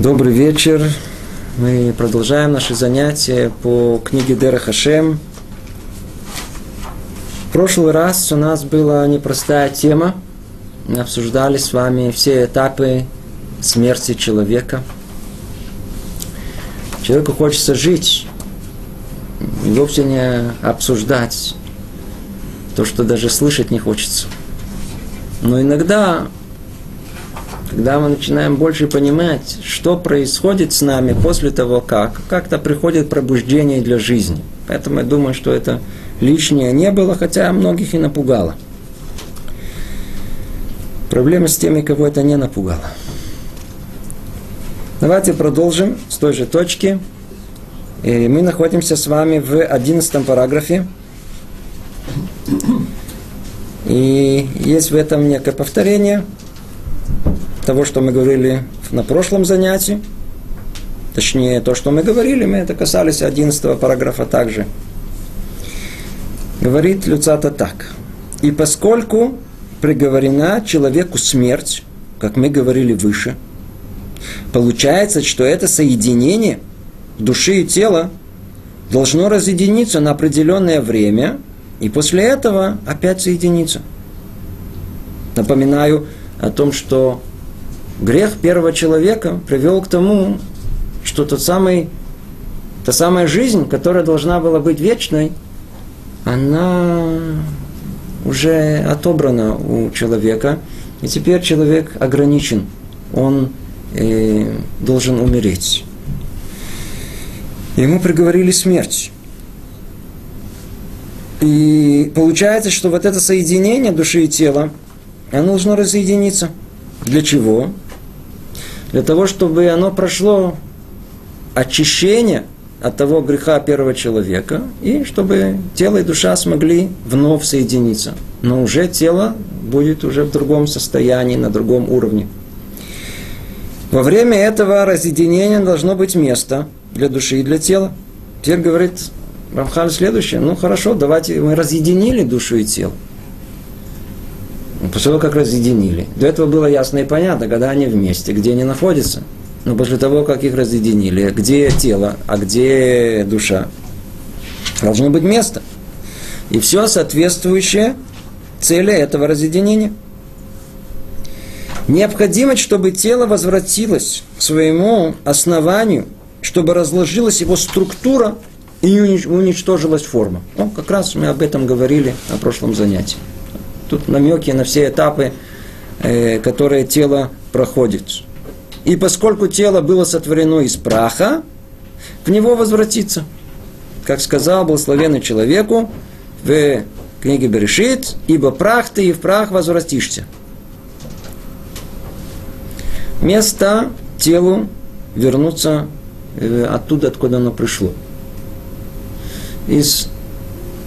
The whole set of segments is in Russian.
Добрый вечер. Мы продолжаем наши занятия по книге Дера Хашем. В прошлый раз у нас была непростая тема. Мы обсуждали с вами все этапы смерти человека. Человеку хочется жить, и вовсе не обсуждать то, что даже слышать не хочется. Но иногда когда мы начинаем больше понимать, что происходит с нами после того, как, как-то приходит пробуждение для жизни. Поэтому я думаю, что это лишнее не было, хотя многих и напугало. Проблема с теми, кого это не напугало. Давайте продолжим с той же точки. И мы находимся с вами в одиннадцатом параграфе. И есть в этом некое повторение – того, что мы говорили на прошлом занятии. Точнее, то, что мы говорили, мы это касались 11 параграфа также. Говорит Люцата так. И поскольку приговорена человеку смерть, как мы говорили выше, получается, что это соединение души и тела должно разъединиться на определенное время, и после этого опять соединиться. Напоминаю о том, что грех первого человека привел к тому, что тот самый, та самая жизнь, которая должна была быть вечной, она уже отобрана у человека, и теперь человек ограничен, он э, должен умереть. Ему приговорили смерть. И получается, что вот это соединение души и тела, оно должно разъединиться. Для чего? Для того, чтобы оно прошло очищение от того греха первого человека, и чтобы тело и душа смогли вновь соединиться. Но уже тело будет уже в другом состоянии, на другом уровне. Во время этого разъединения должно быть место для души и для тела. Теперь говорит Рамхаль следующее. Ну хорошо, давайте мы разъединили душу и тело. После того, как разъединили. До этого было ясно и понятно, когда они вместе, где они находятся. Но после того, как их разъединили, где тело, а где душа, должно быть место. И все соответствующее цели этого разъединения. Необходимость, чтобы тело возвратилось к своему основанию, чтобы разложилась его структура и уничтожилась форма. Ну, как раз мы об этом говорили на прошлом занятии. Тут намеки на все этапы, э, которые тело проходит. И поскольку тело было сотворено из праха, в него возвратиться. Как сказал благословенный человеку в книге Берешит, ибо прах ты и в прах возвратишься. Место телу вернуться э, оттуда, откуда оно пришло. Из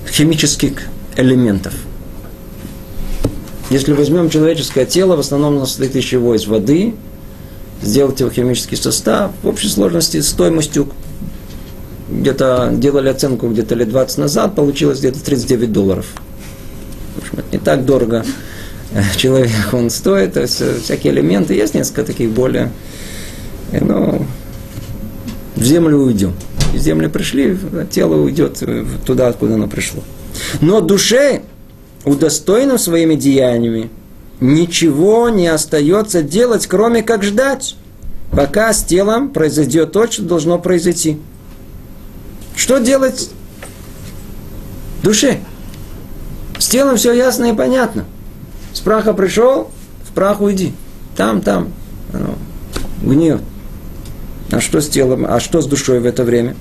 химических элементов – если возьмем человеческое тело, в основном оно состоит из чего? Из воды, сделать его химический состав, в общей сложности стоимостью где-то делали оценку где-то лет 20 назад, получилось где-то 39 долларов. В общем, это не так дорого человек он стоит, то есть э, всякие элементы, есть несколько таких более, э, ну, в землю уйдем. Из земли пришли, тело уйдет туда, откуда оно пришло. Но душе удостоенным своими деяниями, ничего не остается делать, кроме как ждать, пока с телом произойдет то, что должно произойти. Что делать душе? С телом все ясно и понятно. С праха пришел, в прах уйди. Там, там, оно гниет. А что с телом, а что с душой в это время?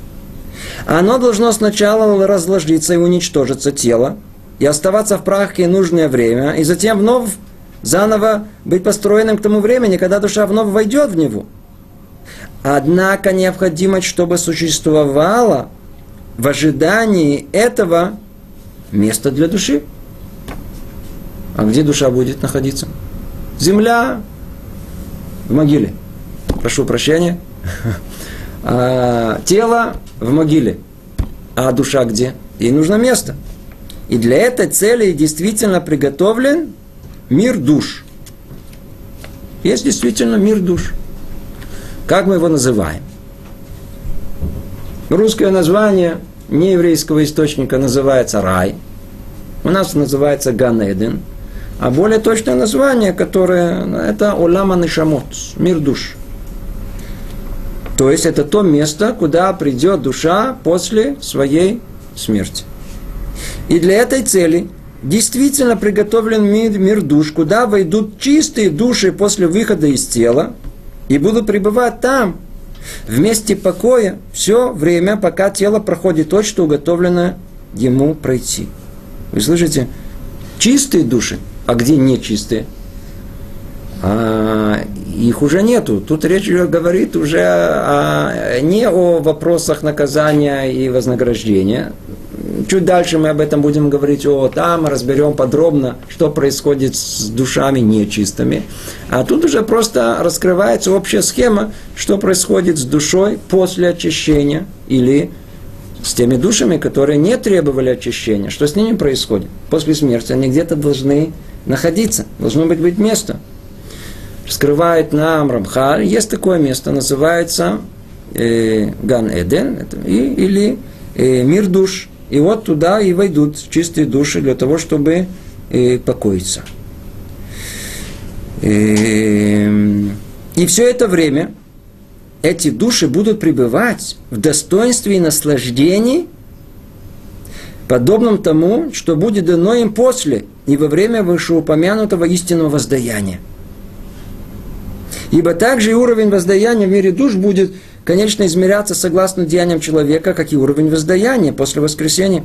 Оно должно сначала разложиться и уничтожиться тело, и оставаться в прахе нужное время, и затем вновь заново быть построенным к тому времени, когда душа вновь войдет в него. Однако необходимо, чтобы существовало в ожидании этого место для души. А где душа будет находиться? Земля в могиле. Прошу прощения. А, тело в могиле. А душа где? Ей нужно место. И для этой цели действительно приготовлен мир душ. Есть действительно мир душ. Как мы его называем? Русское название нееврейского источника называется рай. У нас называется Ганеден. А более точное название, которое это Олама Нишамот, мир душ. То есть это то место, куда придет душа после своей смерти. И для этой цели действительно приготовлен мир, мир душ, куда войдут чистые души после выхода из тела и будут пребывать там, в месте покоя, все время, пока тело проходит то, что уготовлено ему пройти. Вы слышите? Чистые души, а где нечистые? А, их уже нету. Тут речь говорит уже о, не о вопросах наказания и вознаграждения. Чуть дальше мы об этом будем говорить, о, там разберем подробно, что происходит с душами нечистыми. А тут уже просто раскрывается общая схема, что происходит с душой после очищения или с теми душами, которые не требовали очищения. Что с ними происходит? После смерти они где-то должны находиться, должно быть, быть место – скрывает нам Рамхаль, есть такое место, называется э, Ган Эден или э, мир душ. И вот туда и войдут чистые души для того, чтобы э, покоиться. Э, и все это время эти души будут пребывать в достоинстве и наслаждении, подобном тому, что будет дано им после и во время вышеупомянутого истинного воздаяния – Ибо также и уровень воздаяния в мире душ будет, конечно, измеряться согласно деяниям человека, как и уровень воздаяния после воскресения.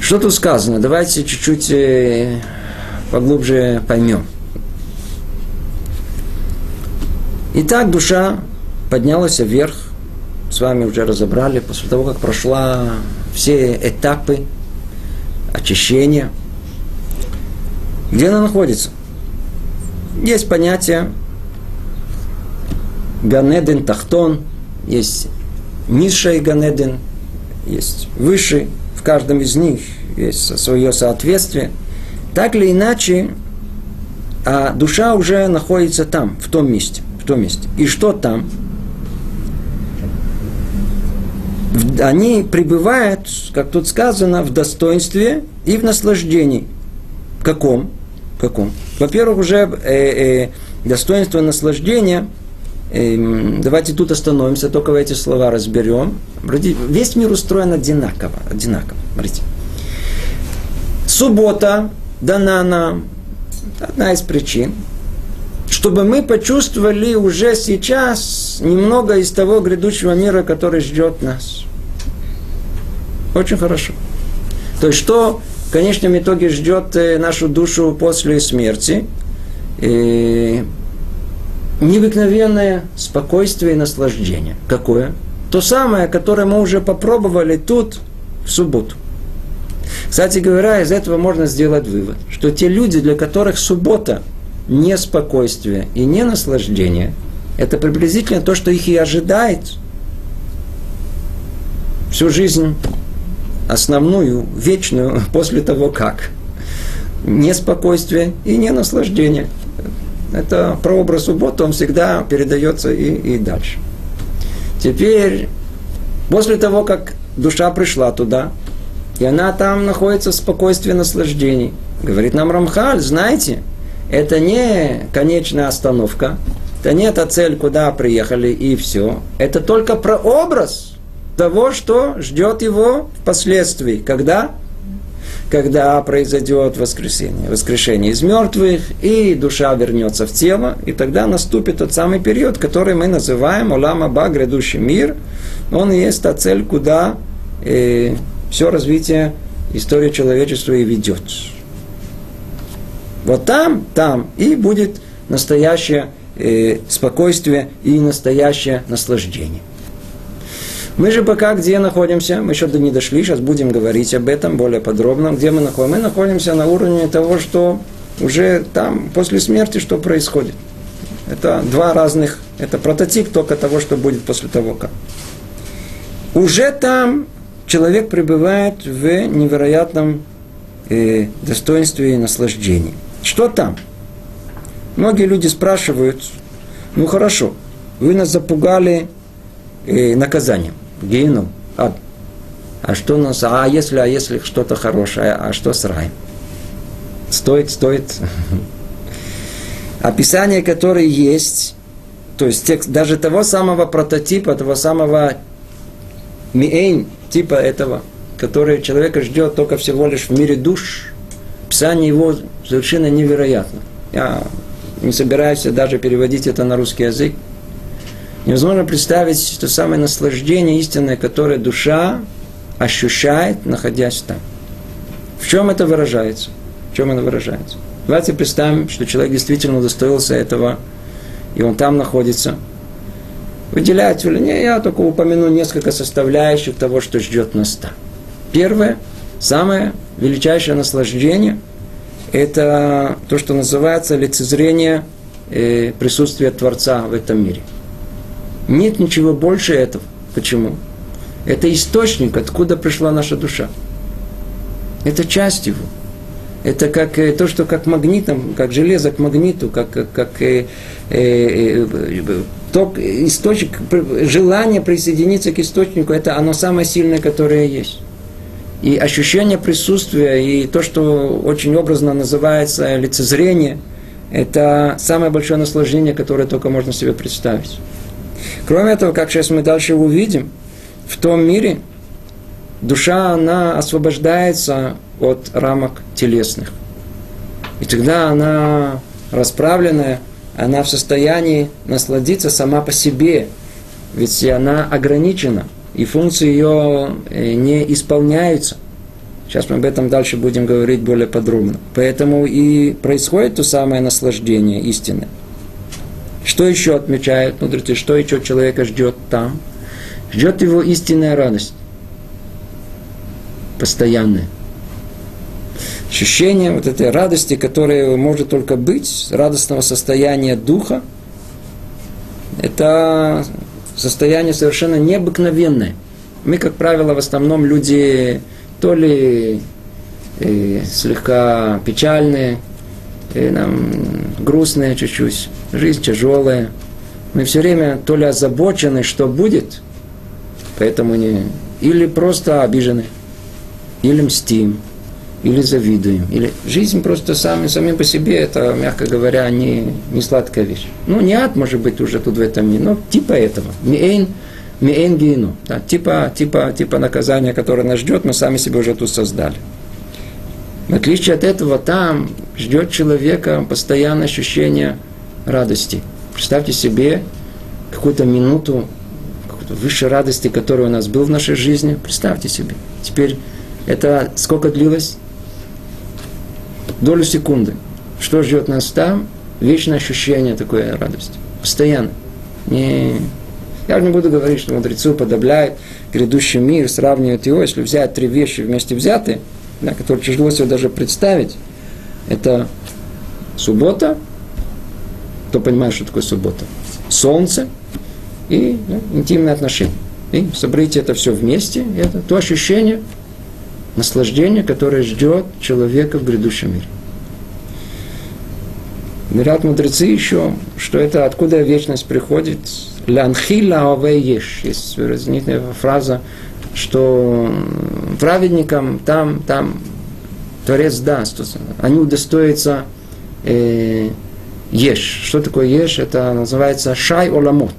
Что тут сказано? Давайте чуть-чуть э, поглубже поймем. Итак, душа поднялась вверх, с вами уже разобрали, после того, как прошла все этапы очищения – где она находится? Есть понятие Ганеден Тахтон, есть низший Ганеден, есть высший, в каждом из них есть свое соответствие. Так или иначе, а душа уже находится там, в том месте. В том месте. И что там? Они пребывают, как тут сказано, в достоинстве и в наслаждении. Каком? Каком? Во-первых, уже э, э, достоинство наслаждения. Э, давайте тут остановимся, только эти слова разберем. Весь мир устроен одинаково. одинаково. Смотрите. Суббота дана нам. Одна из причин. Чтобы мы почувствовали уже сейчас немного из того грядущего мира, который ждет нас. Очень хорошо. То есть, что в конечном итоге ждет э, нашу душу после смерти. И необыкновенное спокойствие и наслаждение. Какое? То самое, которое мы уже попробовали тут в субботу. Кстати говоря, из этого можно сделать вывод, что те люди, для которых суббота не спокойствие и не наслаждение, это приблизительно то, что их и ожидает всю жизнь основную, вечную, после того как. Неспокойствие и не наслаждение. Это прообраз субботы, он всегда передается и, и дальше. Теперь, после того, как душа пришла туда, и она там находится в спокойствии наслаждений, говорит нам Рамхаль, знаете, это не конечная остановка, это не та цель, куда приехали и все. Это только прообраз – того, что ждет его впоследствии. Когда? Когда произойдет воскресение, воскрешение из мертвых, и душа вернется в тело, и тогда наступит тот самый период, который мы называем Олама Ба, грядущий мир. Он и есть та цель, куда э, все развитие истории человечества и ведет. Вот там, там и будет настоящее э, спокойствие и настоящее наслаждение. Мы же пока где находимся? Мы еще не дошли, сейчас будем говорить об этом более подробно. Где мы находимся? Мы находимся на уровне того, что уже там, после смерти, что происходит. Это два разных, это прототип только того, что будет после того, как. Уже там человек пребывает в невероятном э, достоинстве и наслаждении. Что там? Многие люди спрашивают, ну хорошо, вы нас запугали э, наказанием, геном, ад. А что нас, а если, а если что-то хорошее, а что с раем? Стоит, стоит. Описание, которое есть, то есть текст даже того самого прототипа, того самого миэйн, типа этого, который человека ждет только всего лишь в мире душ, описание его совершенно невероятно. Я не собираюсь даже переводить это на русский язык. Невозможно представить то самое наслаждение истинное, которое душа ощущает, находясь там. В чем это выражается? В чем это выражается? Давайте представим, что человек действительно удостоился этого, и он там находится. Выделять или не, я только упомяну несколько составляющих того, что ждет нас там. Первое, самое величайшее наслаждение – это то, что называется лицезрение э, присутствия Творца в этом мире. Нет ничего больше этого. Почему? Это источник, откуда пришла наша душа. Это часть его. Это как э, то, что как магнитом, как железо к магниту, как, как, как э, э, э, ток, источник, желание присоединиться к источнику, это оно самое сильное, которое есть. И ощущение присутствия, и то, что очень образно называется лицезрение, это самое большое наслаждение, которое только можно себе представить. Кроме этого, как сейчас мы дальше увидим, в том мире душа, она освобождается от рамок телесных. И тогда она расправленная, она в состоянии насладиться сама по себе, ведь она ограничена – и функции ее э, не исполняются. Сейчас мы об этом дальше будем говорить более подробно. Поэтому и происходит то самое наслаждение истины. Что еще отмечают мудрецы, что еще человека ждет там? Ждет его истинная радость. Постоянная. Ощущение вот этой радости, которая может только быть, радостного состояния духа, это состояние совершенно необыкновенное. Мы, как правило, в основном люди то ли э, слегка печальные, э, нам грустные чуть-чуть, жизнь тяжелая. Мы все время то ли озабочены, что будет, поэтому не... Или просто обижены, или мстим, или завидуем. Или жизнь просто сами, самим по себе, это, мягко говоря, не, не сладкая вещь. Ну, не ад, может быть, уже тут в этом мире, но типа этого. Миэйн, миэйн гейну. Да, типа, типа, типа наказания, которое нас ждет, мы сами себе уже тут создали. В отличие от этого, там ждет человека постоянное ощущение радости. Представьте себе какую-то минуту какой-то высшей радости, которая у нас был в нашей жизни. Представьте себе. Теперь это сколько длилось? долю секунды. Что ждет нас там? Вечное ощущение такой радости. Постоянно. Не... Я не буду говорить, что мудрецы уподобляют грядущий мир, сравнивают его, если взять три вещи вместе взятые, да, которые тяжело себе даже представить, это суббота, кто понимает, что такое суббота, солнце и ну, интимные отношения. И собрать это все вместе, это то ощущение, наслаждение, которое ждет человека в грядущем мире. Говорят мудрецы еще, что это откуда вечность приходит. Лянхила еш. Есть выразительная фраза, что праведникам там, там Творец даст. Они удостоятся э, еш. Что такое еш? Это называется шай оламот.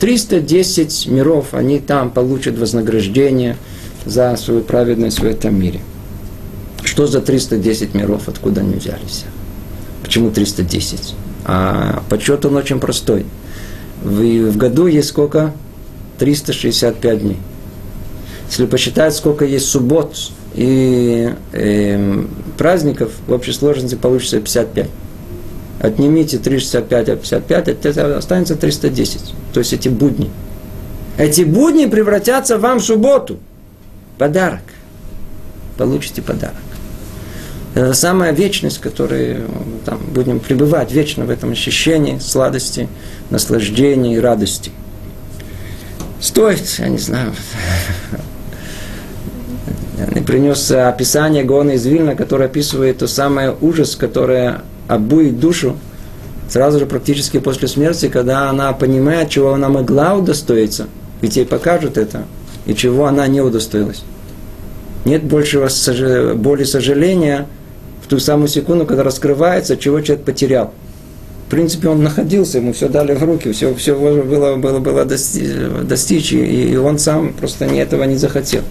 310 миров, они там получат вознаграждение за свою праведность в этом мире. Что за 310 миров, откуда они взялись? Почему 310? А подсчет он очень простой. В, в году есть сколько? 365 дней. Если посчитать, сколько есть суббот и э, праздников, в общей сложности получится 55. Отнимите 365 от 55, это останется 310. То есть эти будни. Эти будни превратятся вам в субботу. Подарок. Получите подарок. Это самая вечность, которой там, будем пребывать вечно в этом ощущении сладости, наслаждения и радости. Стоит, я не знаю, я принес описание Гона из Вильна, которое описывает то самое ужас, которое обует душу, Сразу же практически после смерти, когда она понимает, чего она могла удостоиться, ведь ей покажут это, и чего она не удостоилась. Нет большего боли сожаления в ту самую секунду, когда раскрывается, чего человек потерял. В принципе, он находился, ему все дали в руки, все, все было, было, было достичь, и он сам просто не этого не захотел.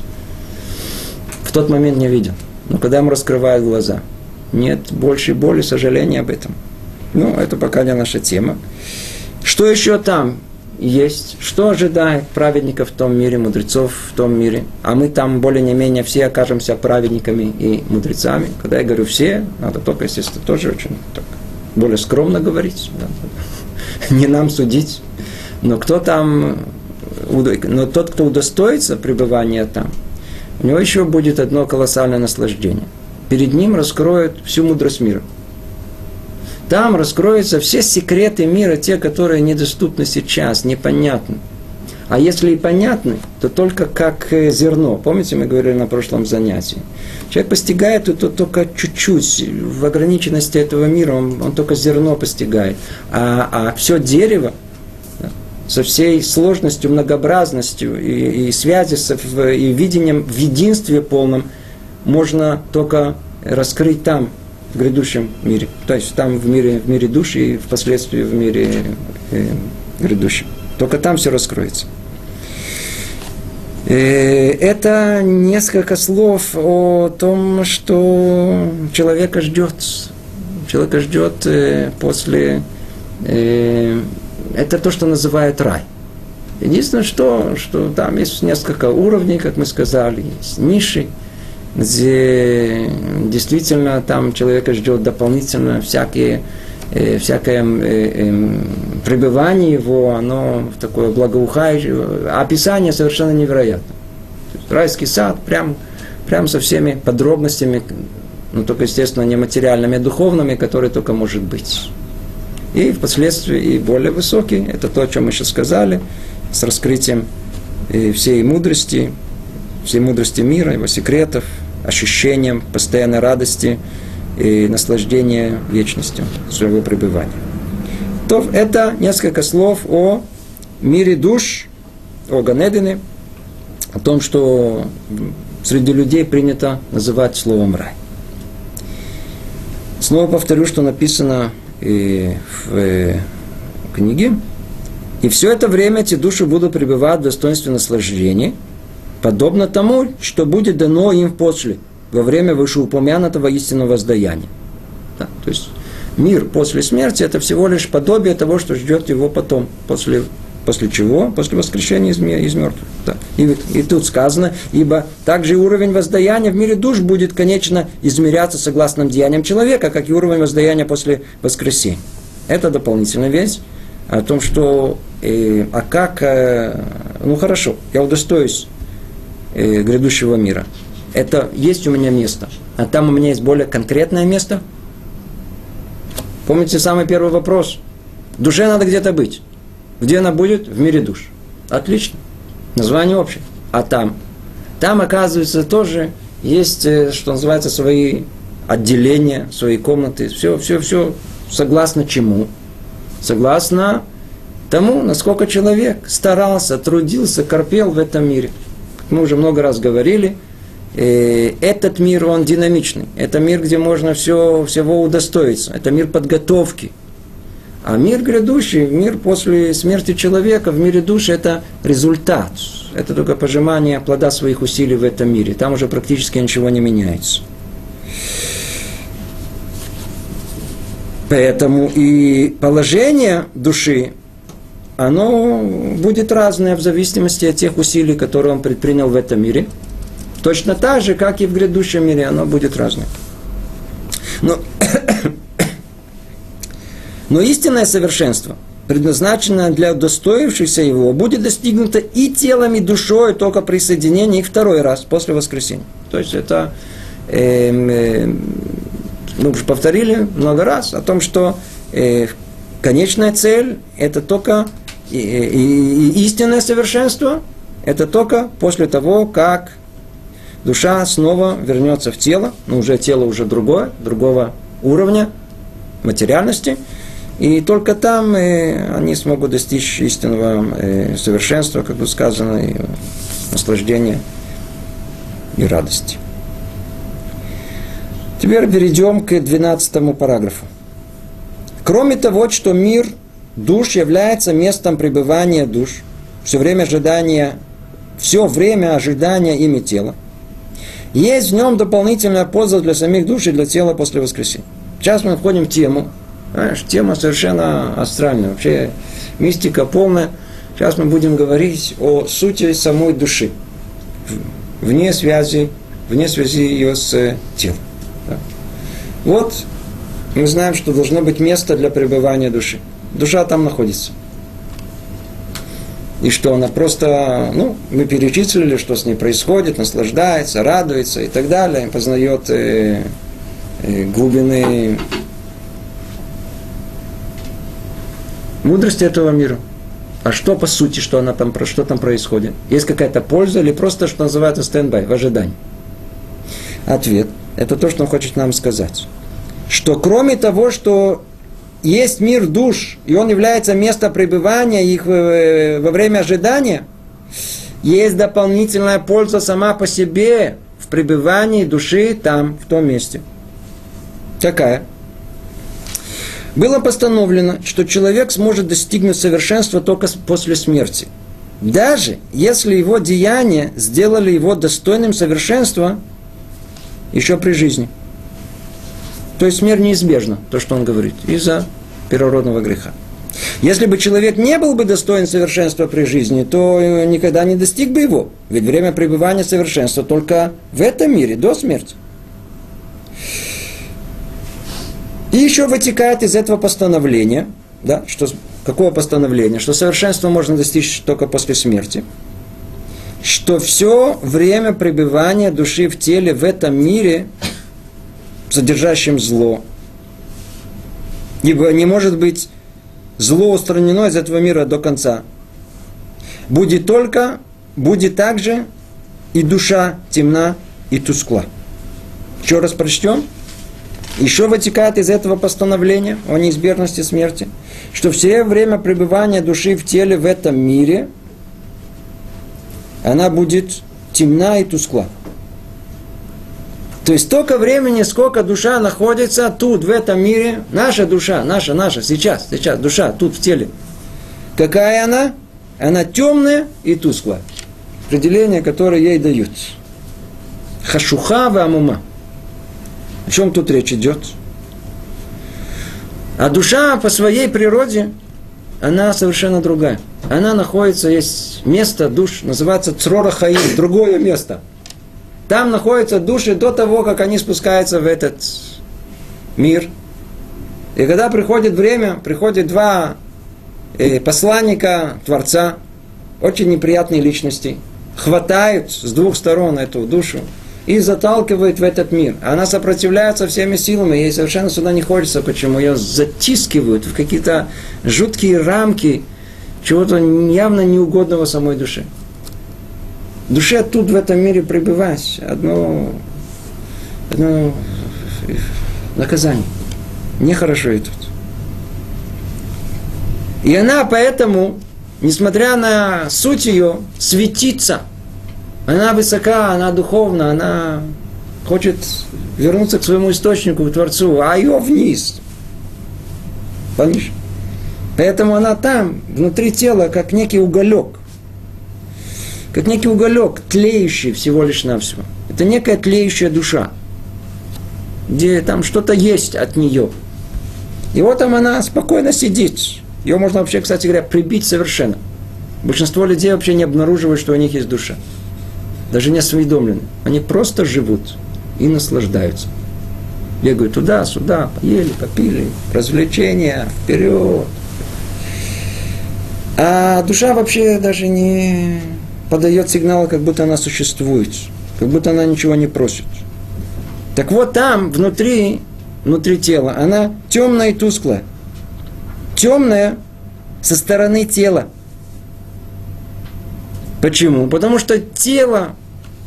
Тот момент не видел. Но когда ему раскрывают глаза, нет больше боли, сожаления об этом. Ну, это пока не наша тема. Что еще там есть? Что ожидает праведников в том мире, мудрецов в том мире? А мы там более-менее все окажемся праведниками и мудрецами. Когда я говорю все, надо только, естественно, тоже очень так, более скромно говорить. Не нам судить. Но кто там, но тот, кто удостоится пребывания там, у него еще будет одно колоссальное наслаждение. Перед ним раскроют всю мудрость мира – там раскроются все секреты мира, те, которые недоступны сейчас, непонятны. А если и понятны, то только как э, зерно. Помните, мы говорили на прошлом занятии. Человек постигает это только чуть-чуть. В ограниченности этого мира он, он только зерно постигает. А, а все дерево со всей сложностью, многообразностью и, и связи с, и видением в единстве полном можно только раскрыть там, в грядущем мире. То есть там в мире, в мире души и впоследствии в мире э, грядущем. Только там все раскроется. Э, это несколько слов о том, что человека ждет. Человека ждет э, после... Это то, что называют рай. Единственное, что, что там есть несколько уровней, как мы сказали, есть ниши, где действительно там человека ждет дополнительно всякие, э, всякое э, э, пребывание его, оно в такое благоухающее, описание совершенно невероятно. Райский сад прям, прям со всеми подробностями, ну только, естественно, не материальными, а духовными, которые только может быть. И впоследствии и более высокий, это то, о чем мы сейчас сказали, с раскрытием всей мудрости, всей мудрости мира, его секретов, ощущением постоянной радости и наслаждения вечностью своего пребывания. То это несколько слов о мире душ, о Ганедине, о том, что среди людей принято называть словом рай. Снова повторю, что написано и в э, книге. И все это время эти души будут пребывать в достоинстве наслаждения – подобно тому, что будет дано им после, во время вышеупомянутого истинного воздаяния. Да, то есть мир после смерти – это всего лишь подобие того, что ждет его потом, после, после чего? После воскрешения из, из мертвых. Да. И, и тут сказано, ибо также уровень воздаяния в мире душ будет, конечно, измеряться согласно деяниям человека, как и уровень воздаяния после воскресения. Это дополнительная вещь о том, что, э, а как, э, ну хорошо, я удостоюсь э, грядущего мира. Это есть у меня место. А там у меня есть более конкретное место. Помните самый первый вопрос? Душе надо где-то быть. Где она будет? В мире душ. Отлично. Название общее. А там? Там, оказывается, тоже есть, э, что называется, свои отделения, свои комнаты. Все, все, все согласно чему? Согласно тому, насколько человек старался, трудился, корпел в этом мире – мы уже много раз говорили, э, этот мир, он динамичный. Это мир, где можно все, всего удостоиться. Это мир подготовки. А мир грядущий, мир после смерти человека, в мире души, это результат. Это только пожимание плода своих усилий в этом мире. Там уже практически ничего не меняется. Поэтому и положение души оно будет разное в зависимости от тех усилий, которые он предпринял в этом мире. Точно так же, как и в грядущем мире, оно будет разное. Но, но истинное совершенство, предназначенное для достоившихся его, будет достигнуто и телом, и душой только при соединении их второй раз после воскресения. То есть это э, э, мы уже повторили много раз о том, что э, конечная цель это только и, и, и истинное совершенство – это только после того, как душа снова вернется в тело, но уже тело уже другое, другого уровня материальности, И только там э, они смогут достичь истинного э, совершенства, как бы сказано, и наслаждения и радости. Теперь перейдем к 12 параграфу. Кроме того, что мир душ является местом пребывания душ, все время ожидания, все время ожидания ими тела, есть в нем дополнительная польза для самих душ и для тела после воскресения. Сейчас мы входим в тему, знаешь, тема совершенно астральная, вообще мистика полная. Сейчас мы будем говорить о сути самой души, вне связи, вне связи ее с э, телом. Да. Вот мы знаем, что должно быть место для пребывания души. Душа там находится. И что она просто, ну, мы перечислили, что с ней происходит, наслаждается, радуется и так далее, познает э, э, глубины мудрости этого мира. А что по сути, что, она там, что там происходит? Есть какая-то польза или просто, что называется, стендбай, в ожидании? Ответ – это то, что он хочет нам сказать. Что кроме того, что есть мир душ, и он является местом пребывания их во время ожидания, есть дополнительная польза сама по себе в пребывании души там, в том месте. Какая? Было постановлено, что человек сможет достигнуть совершенства только после смерти. Даже если его деяния сделали его достойным совершенства еще при жизни – то есть смерть неизбежна, то, что он говорит, из-за первородного греха. Если бы человек не был бы достоин совершенства при жизни, то никогда не достиг бы его. Ведь время пребывания совершенства только в этом мире, до смерти. И еще вытекает из этого постановления, да, что, какого постановления, что совершенство можно достичь только после смерти, что все время пребывания души в теле в этом мире содержащим зло. Ибо не может быть зло устранено из этого мира до конца. Будет только, будет также и душа темна и тускла. Еще раз прочтем. Еще вытекает из этого постановления о неизбежности смерти, что все время пребывания души в теле в этом мире, она будет темна и тускла. То есть столько времени, сколько душа находится тут, в этом мире, наша душа, наша, наша, сейчас, сейчас, душа тут в теле. Какая она? Она темная и тусклая. Определение, которое ей дают. Хашуха в амума. О чем тут речь идет? А душа по своей природе, она совершенно другая. Она находится, есть место душ, называется Црора другое место – там находятся души до того, как они спускаются в этот мир. И когда приходит время, приходят два э, посланника Творца, очень неприятные личности, хватают с двух сторон эту душу и заталкивают в этот мир. Она сопротивляется всеми силами, ей совершенно сюда не хочется. Почему? Ее затискивают в какие-то жуткие рамки чего-то явно неугодного самой душе. Душе тут в этом мире пребывать одно, одно наказание. Нехорошо и тут. И она поэтому, несмотря на суть ее, светится. Она высока, она духовна, она хочет вернуться к своему источнику, к Творцу, а ее вниз. Понимаешь? Поэтому она там, внутри тела, как некий уголек как некий уголек, тлеющий всего лишь навсего. Это некая тлеющая душа, где там что-то есть от нее. И вот там она спокойно сидит. Ее можно вообще, кстати говоря, прибить совершенно. Большинство людей вообще не обнаруживают, что у них есть душа. Даже не осведомлены. Они просто живут и наслаждаются. Бегают туда, сюда, поели, попили, развлечения, вперед. А душа вообще даже не, подает сигнал, как будто она существует, как будто она ничего не просит. Так вот там, внутри, внутри тела, она темная и тусклая. Темная со стороны тела. Почему? Потому что тело,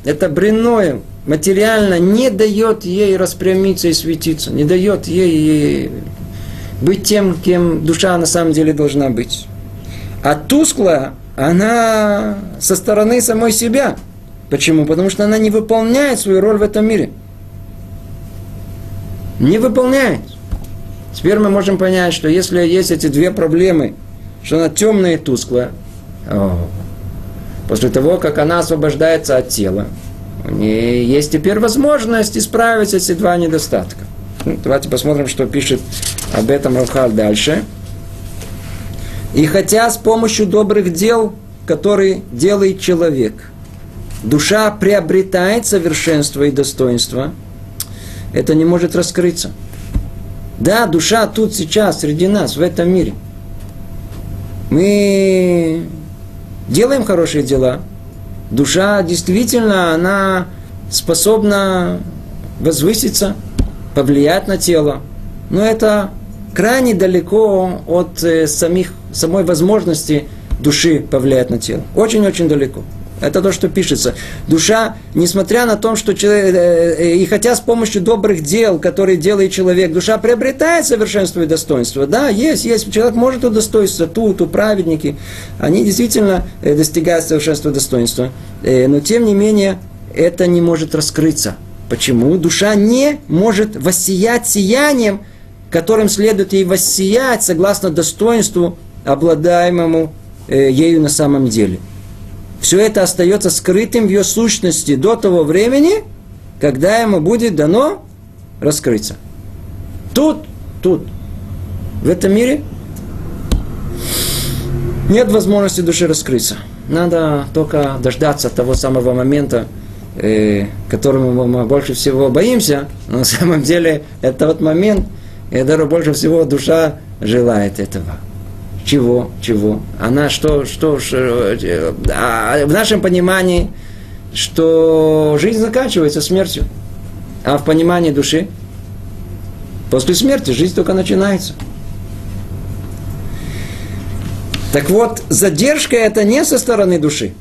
это бренное, материально, не дает ей распрямиться и светиться, не дает ей быть тем, кем душа на самом деле должна быть. А тусклая, она со стороны самой себя. Почему? Потому что она не выполняет свою роль в этом мире. Не выполняет. Теперь мы можем понять, что если есть эти две проблемы, что она темная и тусклая, после того, как она освобождается от тела, у нее есть теперь возможность исправить эти два недостатка. Ну, давайте посмотрим, что пишет об этом Равхаль дальше. И хотя с помощью добрых дел, которые делает человек, душа приобретает совершенство и достоинство, это не может раскрыться. Да, душа тут сейчас, среди нас, в этом мире. Мы делаем хорошие дела. Душа действительно, она способна возвыситься – повлиять на тело. Но это крайне далеко от э, самих, самой возможности души повлиять на тело. Очень-очень далеко. Это то, что пишется. Душа, несмотря на то, что человек, э, э, и хотя с помощью добрых дел, которые делает человек, душа приобретает совершенство и достоинство. Да, есть, есть. Человек может удостоиться, тут, у праведники. Они действительно достигают совершенства и достоинства. Но, тем не менее, это не может раскрыться. Почему? Душа не может воссиять сиянием, которым следует ей воссиять согласно достоинству, обладаемому э, ею на самом деле. Все это остается скрытым в ее сущности до того времени, когда ему будет дано раскрыться. Тут, тут, в этом мире нет возможности души раскрыться. Надо только дождаться того самого момента, э, которому мы больше всего боимся, но на самом деле это тот момент, когда больше всего душа желает этого. Чего? Чего? Она что, что, что э, а в нашем понимании, что жизнь заканчивается смертью, а в понимании души после смерти жизнь только начинается. Так вот, задержка это не со стороны души,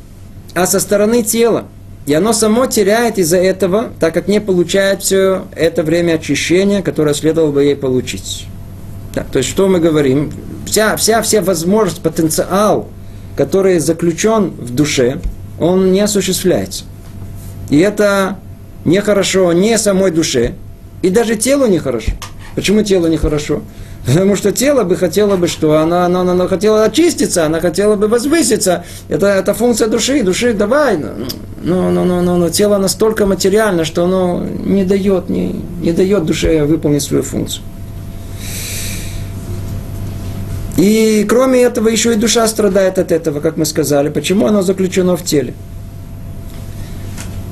а со стороны тела. И оно само теряет из-за этого, так как не получает все это время очищения, которое следовало бы ей получить. Да, то есть, что мы говорим? Вся, вся, вся возможность, потенциал, который заключен в душе, он не осуществляется. И это нехорошо не самой душе, и даже телу нехорошо. Почему телу нехорошо? Потому что тело бы хотело бы, что она, она, она, она хотела очиститься, она хотела бы возвыситься. Это, это функция души. Души давай. Но, но, но, но, но, но тело настолько материально, что оно не дает, не, не дает душе выполнить свою функцию. И кроме этого, еще и душа страдает от этого, как мы сказали. Почему оно заключено в теле?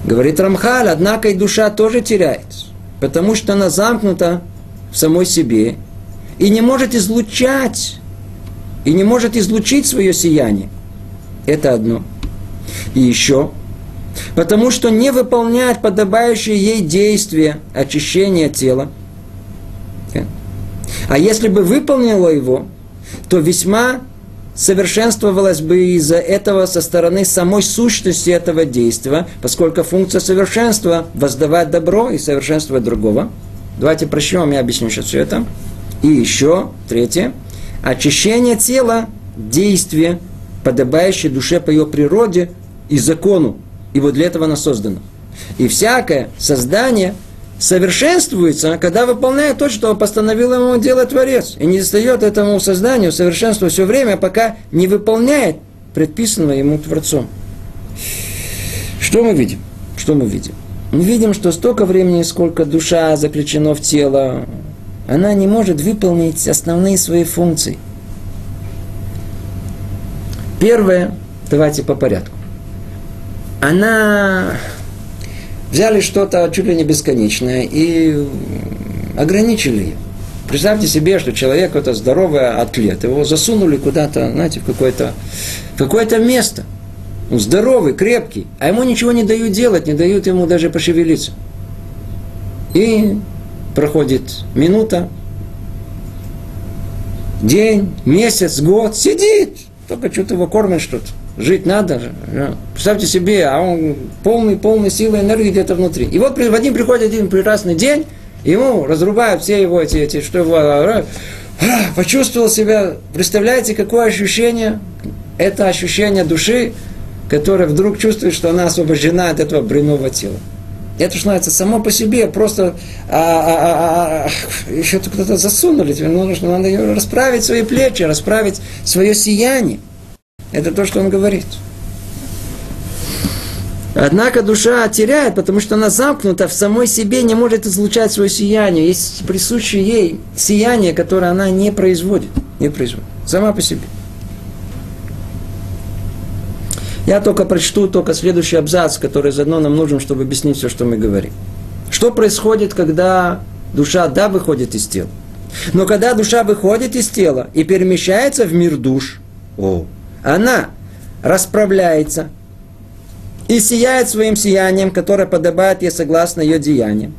Говорит Рамхаль, однако и душа тоже теряется. Потому что она замкнута в самой себе и не может излучать, и не может излучить свое сияние. Это одно. И еще, потому что не выполняет подобающие ей действия очищения тела. А если бы выполнила его, то весьма совершенствовалась бы из-за этого со стороны самой сущности этого действия, поскольку функция совершенства – воздавать добро и совершенствовать другого. Давайте прочтем, я объясню сейчас все это. И еще, третье, очищение тела – действие, подобающее душе по ее природе и закону. И вот для этого оно создано. И всякое создание совершенствуется, когда выполняет то, что постановил ему делать Творец. И не достает этому созданию совершенства все время, пока не выполняет предписанного ему Творцом. Что мы видим? Что мы видим? Мы видим, что столько времени, сколько душа заключена в тело, она не может выполнить основные свои функции. Первое, давайте по порядку. Она взяли что-то чуть ли не бесконечное и ограничили. Представьте себе, что человек это здоровый атлет, его засунули куда-то, знаете, в какое-то, в какое-то место. Он здоровый, крепкий, а ему ничего не дают делать, не дают ему даже пошевелиться. И проходит минута, день, месяц, год, сидит, только что-то его кормят что-то. Жить надо. Представьте себе, а он полный, полный силы энергии где-то внутри. И вот в один приходит один прекрасный день, ему разрубают все его эти, эти что его, почувствовал себя, представляете, какое ощущение? Это ощущение души, которая вдруг чувствует, что она освобождена от этого бренного тела. Это что называется само по себе, просто а, а, а, а, еще кто-то засунули, тебе нужно, надо расправить свои плечи, расправить свое сияние. Это то, что он говорит. Однако душа теряет, потому что она замкнута в самой себе, не может излучать свое сияние. Есть присущее ей сияние, которое она не производит. Не производит. Сама по себе. Я только прочту только следующий абзац, который заодно нам нужен, чтобы объяснить все, что мы говорим. Что происходит, когда душа, да, выходит из тела? Но когда душа выходит из тела и перемещается в мир душ, о, она расправляется, и сияет своим сиянием, которое подобает ей согласно ее деяниям.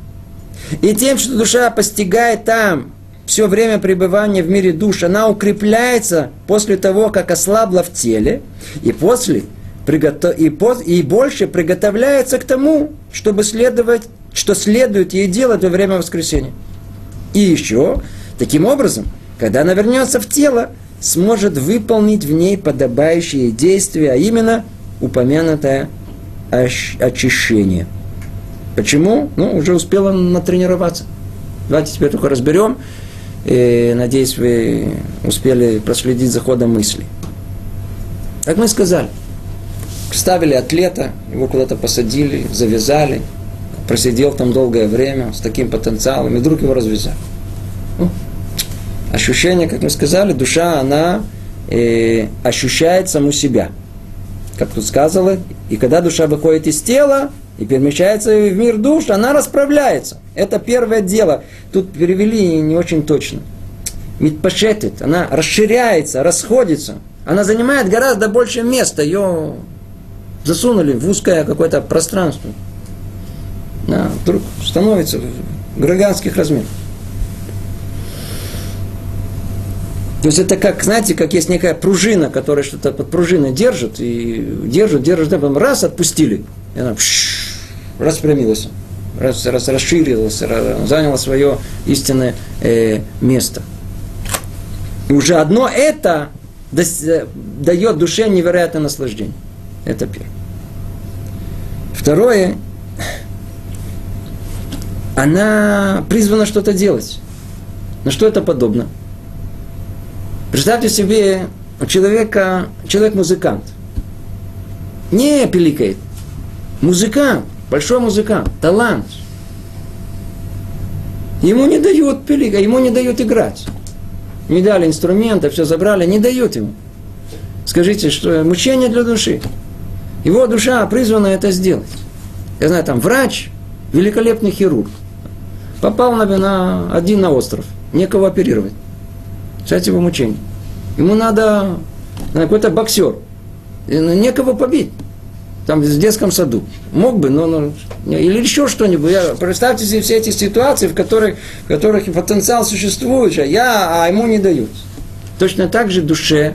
И тем, что душа постигает там все время пребывания в мире душ, она укрепляется после того, как ослабла в теле, и после и, и больше приготовляется к тому, чтобы следовать, что следует ей делать во время воскресения. И еще, таким образом, когда она вернется в тело, сможет выполнить в ней подобающие действия, а именно упомянутое очищение. Почему? Ну, уже успела натренироваться. Давайте теперь только разберем. И, надеюсь, вы успели проследить за ходом мысли. Как мы сказали, ставили атлета, его куда-то посадили, завязали, просидел там долгое время с таким потенциалом, и вдруг его развязали. Ну, ощущение, как мы сказали, душа, она э, ощущает саму себя – как тут сказано, и когда душа выходит из тела и перемещается в мир душ, она расправляется. Это первое дело. Тут перевели не очень точно. Митпашетит, она расширяется, расходится. Она занимает гораздо больше места. Ее засунули в узкое какое-то пространство. Она вдруг становится гигантских размеров. То есть это как, знаете, как есть некая пружина, которая что-то под пружиной держит, и держит, держит, да, потом раз отпустили, и она распрямилась, раз, раз, расширилась, заняла свое истинное э, место. И уже одно это дает душе невероятное наслаждение. Это первое. Второе, она призвана что-то делать. На что это подобно? Представьте себе человека, человек-музыкант. Не пиликает. Музыкант, большой музыкант, талант. Ему не дают пиликать, ему не дают играть. Не дали инструмента, все забрали, не дают ему. Скажите, что мучение для души. Его душа призвана это сделать. Я знаю, там врач, великолепный хирург. Попал на, на один на остров, некого оперировать. Кстати, его мучение. Ему надо какой-то боксер. Некого побить. Там в детском саду. Мог бы, но, но или еще что-нибудь. Представьте себе все эти ситуации, в которых, в которых потенциал существует, а я, а ему не дают. Точно так же душе.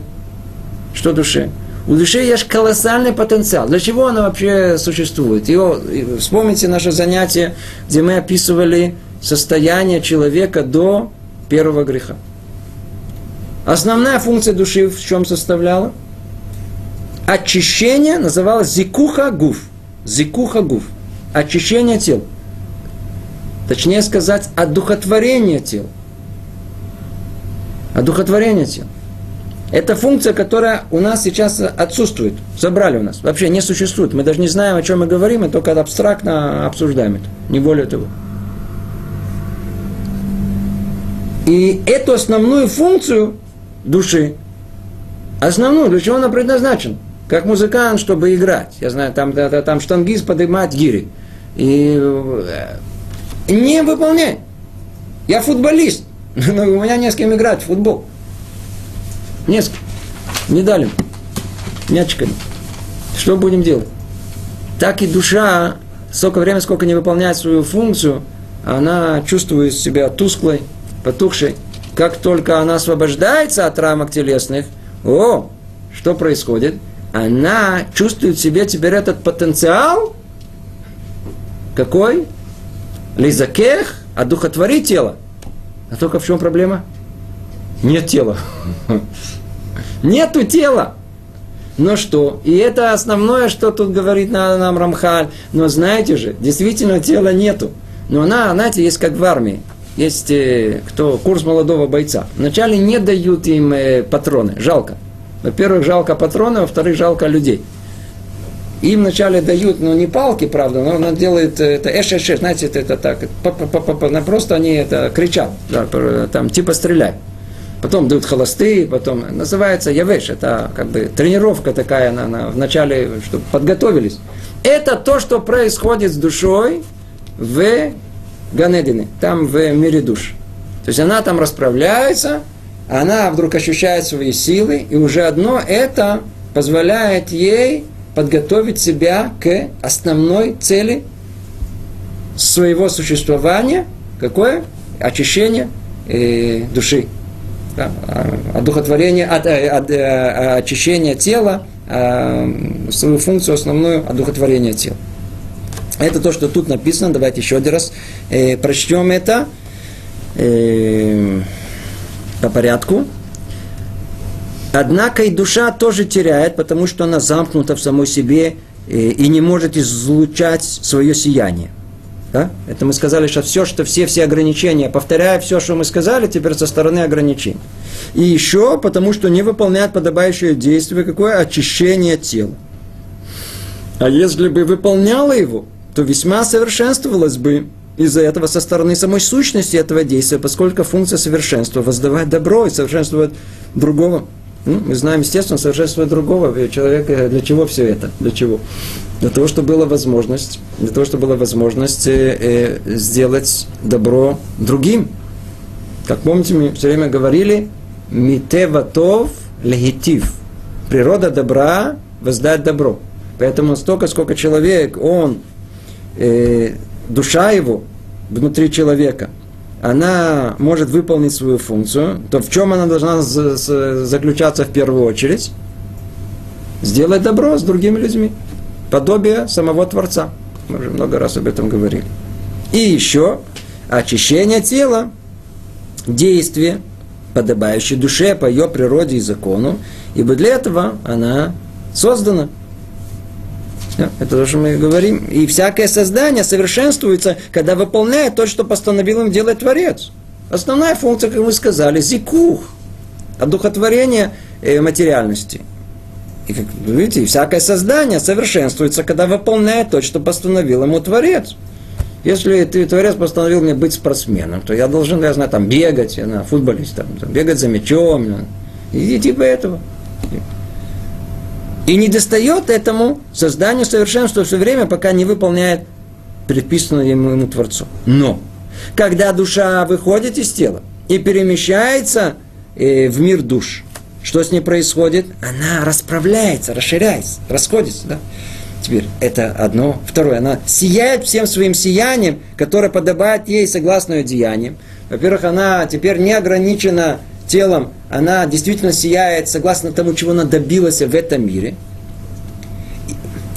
Что душе? У души есть колоссальный потенциал. Для чего она вообще существует? Его, вспомните наше занятие, где мы описывали состояние человека до первого греха. Основная функция души в чем составляла? Очищение называлось зикуха гуф. Зикуха гуф. Очищение тел. Точнее сказать, одухотворение тел. Одухотворение тел. Это функция, которая у нас сейчас отсутствует. Забрали у нас. Вообще не существует. Мы даже не знаем, о чем мы говорим, мы только абстрактно обсуждаем это. Не более того. И эту основную функцию души. Основную, для чего она предназначена? Как музыкант, чтобы играть. Я знаю, там, там, там штангист поднимает гири. И э, не выполняй. Я футболист. Но у меня не с кем играть в футбол. Не с кем. Не дали. Мячиками. Что будем делать? Так и душа, столько времени, сколько не выполняет свою функцию, она чувствует себя тусклой, потухшей. Как только она освобождается от рамок телесных, о, что происходит? Она чувствует в себе теперь этот потенциал, какой? Лизакех, одухотворить тело. А только в чем проблема? Нет тела. Нету тела. Но что? И это основное, что тут говорит нам Рамхаль. Но знаете же, действительно тела нету. Но она, знаете, есть как в армии. Есть э, кто, курс молодого бойца. Вначале не дают им э, патроны. Жалко. Во-первых, жалко патроны, во-вторых, жалко людей. Им вначале дают, ну не палки, правда, но она делает э, это эш, эш, знаете, это, это так, -па, просто они это кричат, да, там типа стреляй. Потом дают холостые, потом называется явеш, это как бы тренировка такая, она, она вначале, чтобы подготовились. Это то, что происходит с душой в Ганедине, там в мире душ. То есть она там расправляется, она вдруг ощущает свои силы, и уже одно это позволяет ей подготовить себя к основной цели своего существования. Какое? Очищение э, души да, одухотворение, от, э, от, от, э, от очищения тела, э, свою функцию основную одухотворение тела. Это то, что тут написано. Давайте еще один раз э, прочтем это э, по порядку. Однако и душа тоже теряет, потому что она замкнута в самой себе э, и не может излучать свое сияние. Да? Это мы сказали, что все, что все, все ограничения, повторяя все, что мы сказали, теперь со стороны ограничений. И еще потому, что не выполняет подобающее действие, какое очищение тела. А если бы выполняла его, то весьма совершенствовалось бы из-за этого со стороны самой сущности этого действия, поскольку функция совершенства – воздавать добро и совершенствовать другого. Ну, мы знаем, естественно, совершенствовать другого человека. Для чего все это? Для чего? Для того, чтобы была возможность, для того, чтобы была возможность э, э, сделать добро другим. Как помните, мы все время говорили, митеватов легитив. Природа добра воздать добро. Поэтому столько, сколько человек, он, э, душа его внутри человека, она может выполнить свою функцию, то в чем она должна заключаться в первую очередь? Сделать добро с другими людьми подобие самого Творца. Мы уже много раз об этом говорили. И еще очищение тела, действие, подобающее душе по ее природе и закону, ибо для этого она создана. Это то, что мы говорим. И всякое создание совершенствуется, когда выполняет то, что постановил им делать Творец. Основная функция, как мы сказали, зикух, одухотворение э, материальности. И, как видите, всякое создание совершенствуется, когда выполняет то, что постановил ему Творец. Если ты, Творец постановил мне быть спортсменом, то я должен, я знаю, там, бегать, я знаю, футболист, там, бегать за мячом, и типа этого. И не достает этому созданию совершенства все время, пока не выполняет предписанное ему, ему Творцу. Но, когда душа выходит из тела и перемещается э, в мир душ, что с ней происходит? Она расправляется, расширяется, расходится. Да? Теперь это одно. Второе, она сияет всем своим сиянием, которое подобает ей согласно ее деяниям. Во-первых, она теперь не ограничена телом, она действительно сияет согласно тому, чего она добилась в этом мире.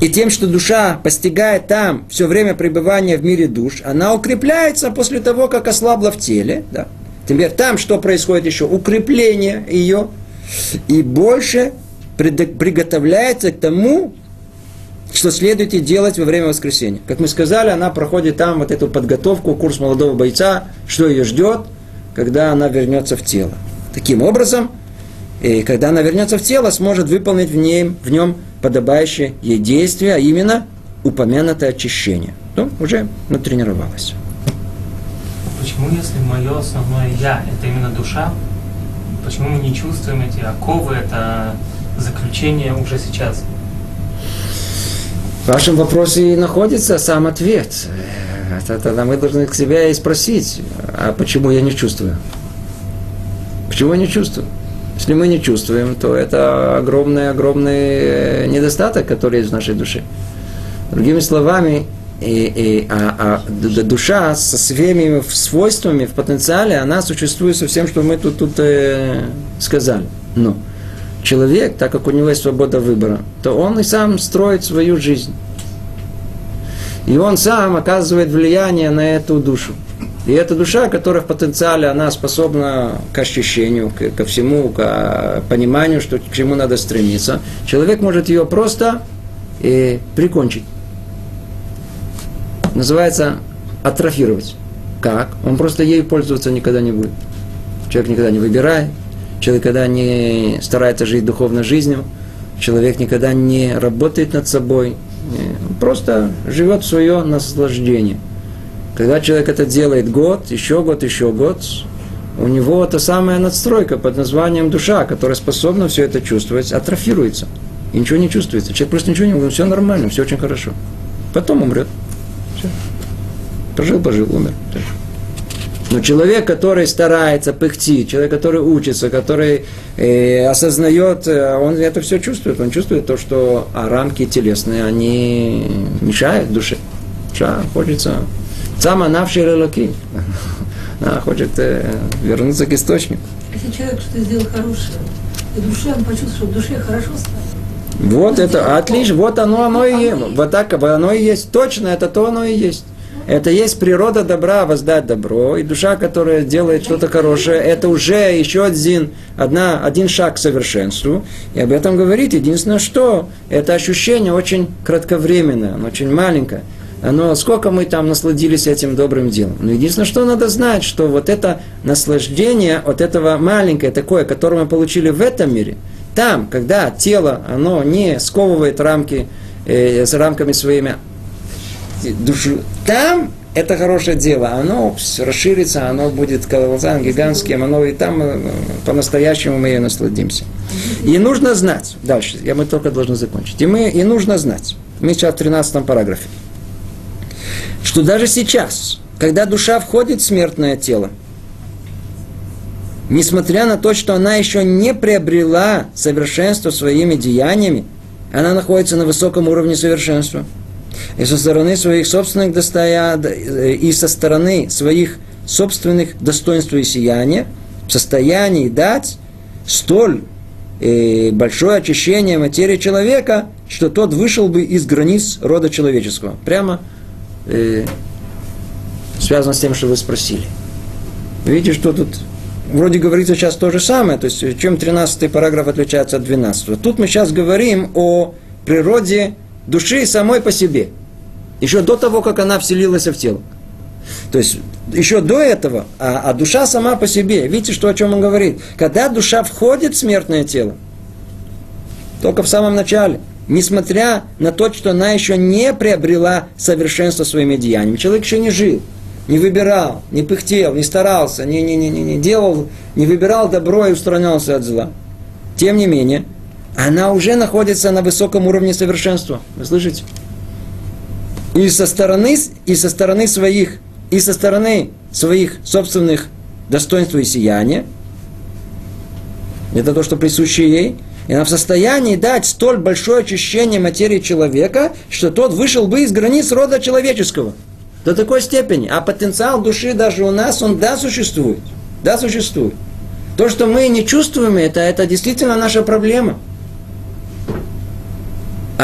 И тем, что душа постигает там все время пребывания в мире душ, она укрепляется после того, как ослабла в теле. Да. Теперь там что происходит еще? Укрепление ее – и больше приготовляется к тому, что следует делать во время воскресения. Как мы сказали, она проходит там вот эту подготовку, курс молодого бойца, что ее ждет, когда она вернется в тело. Таким образом, и когда она вернется в тело, сможет выполнить в нем, в нем подобающее ей действие, а именно упомянутое очищение. Ну, уже натренировалась. Почему, если мое основное я, это именно душа, Почему мы не чувствуем эти оковы, это заключение уже сейчас? В вашем вопросе и находится сам ответ. Это, тогда мы должны к себе и спросить, а почему я не чувствую? Почему не чувствую? Если мы не чувствуем, то это огромный-огромный недостаток, который есть в нашей душе. Другими словами, и, и, а, а душа со своими свойствами в потенциале, она существует со всем, что мы тут, тут э, сказали. Но человек, так как у него есть свобода выбора, то он и сам строит свою жизнь. И он сам оказывает влияние на эту душу. И эта душа, которая в потенциале, она способна к ощущению, к, ко всему, к а, пониманию, что, к чему надо стремиться, человек может ее просто э, прикончить. Называется атрофировать. Как? Он просто ею пользоваться никогда не будет. Человек никогда не выбирает, человек никогда не старается жить духовной жизнью, человек никогда не работает над собой, он просто живет свое наслаждение. Когда человек это делает год, еще год, еще год, у него та самая надстройка под названием душа, которая способна все это чувствовать, атрофируется. И ничего не чувствуется. Человек просто ничего не говорит, все нормально, все очень хорошо. Потом умрет. Все. Пожил, пожил, умер. Но человек, который старается, пыхтит, человек, который учится, который э, осознает, э, он это все чувствует. Он чувствует то, что а рамки телесные, они мешают душе. Душа хочется сам навший релоки. Она хочет э, вернуться к источнику. Если человек что сделал хорошее, и душе он почувствовал, что в душе хорошо стало. Вот это, отлично, вот оно, оно и есть. Вот так оно и есть. Точно, это то оно и есть. Это есть природа добра, воздать добро. И душа, которая делает что-то хорошее, это уже еще один, одна, один шаг к совершенству. И об этом говорит. Единственное, что это ощущение очень кратковременное, оно очень маленькое. Оно, сколько мы там насладились этим добрым делом. Но единственное, что надо знать, что вот это наслаждение от этого маленькое такое, которое мы получили в этом мире, там, когда тело, оно не сковывает рамки, э, с рамками своими, душу. Там это хорошее дело, оно расширится, оно будет колоссальным, гигантским, оно и там э, по-настоящему мы ее насладимся. И нужно знать, дальше, я мы только должны закончить, и, мы, и нужно знать, мы сейчас в 13 параграфе, что даже сейчас, когда душа входит в смертное тело, несмотря на то, что она еще не приобрела совершенство своими деяниями, она находится на высоком уровне совершенства – и со стороны своих собственных достоя... и со стороны своих собственных достоинств и сияния в состоянии дать столь э, большое очищение материи человека, что тот вышел бы из границ рода человеческого. Прямо э, связано с тем, что вы спросили. Видите, что тут вроде говорится сейчас то же самое, то есть чем 13 параграф отличается от 12. Тут мы сейчас говорим о природе души самой по себе. Еще до того, как она вселилась в тело. То есть, еще до этого, а, а душа сама по себе, видите, что, о чем он говорит? Когда душа входит в смертное тело, только в самом начале, несмотря на то, что она еще не приобрела совершенство своими деяниями, человек еще не жил, не выбирал, не пыхтел, не старался, не, не, не, не, не делал, не выбирал добро и устранялся от зла. Тем не менее, она уже находится на высоком уровне совершенства. Вы слышите? И со стороны, и со стороны своих, и со стороны своих собственных достоинств и сияния, это то, что присуще ей, и она в состоянии дать столь большое очищение материи человека, что тот вышел бы из границ рода человеческого. До такой степени. А потенциал души даже у нас, он да существует. Да существует. То, что мы не чувствуем это, это действительно наша проблема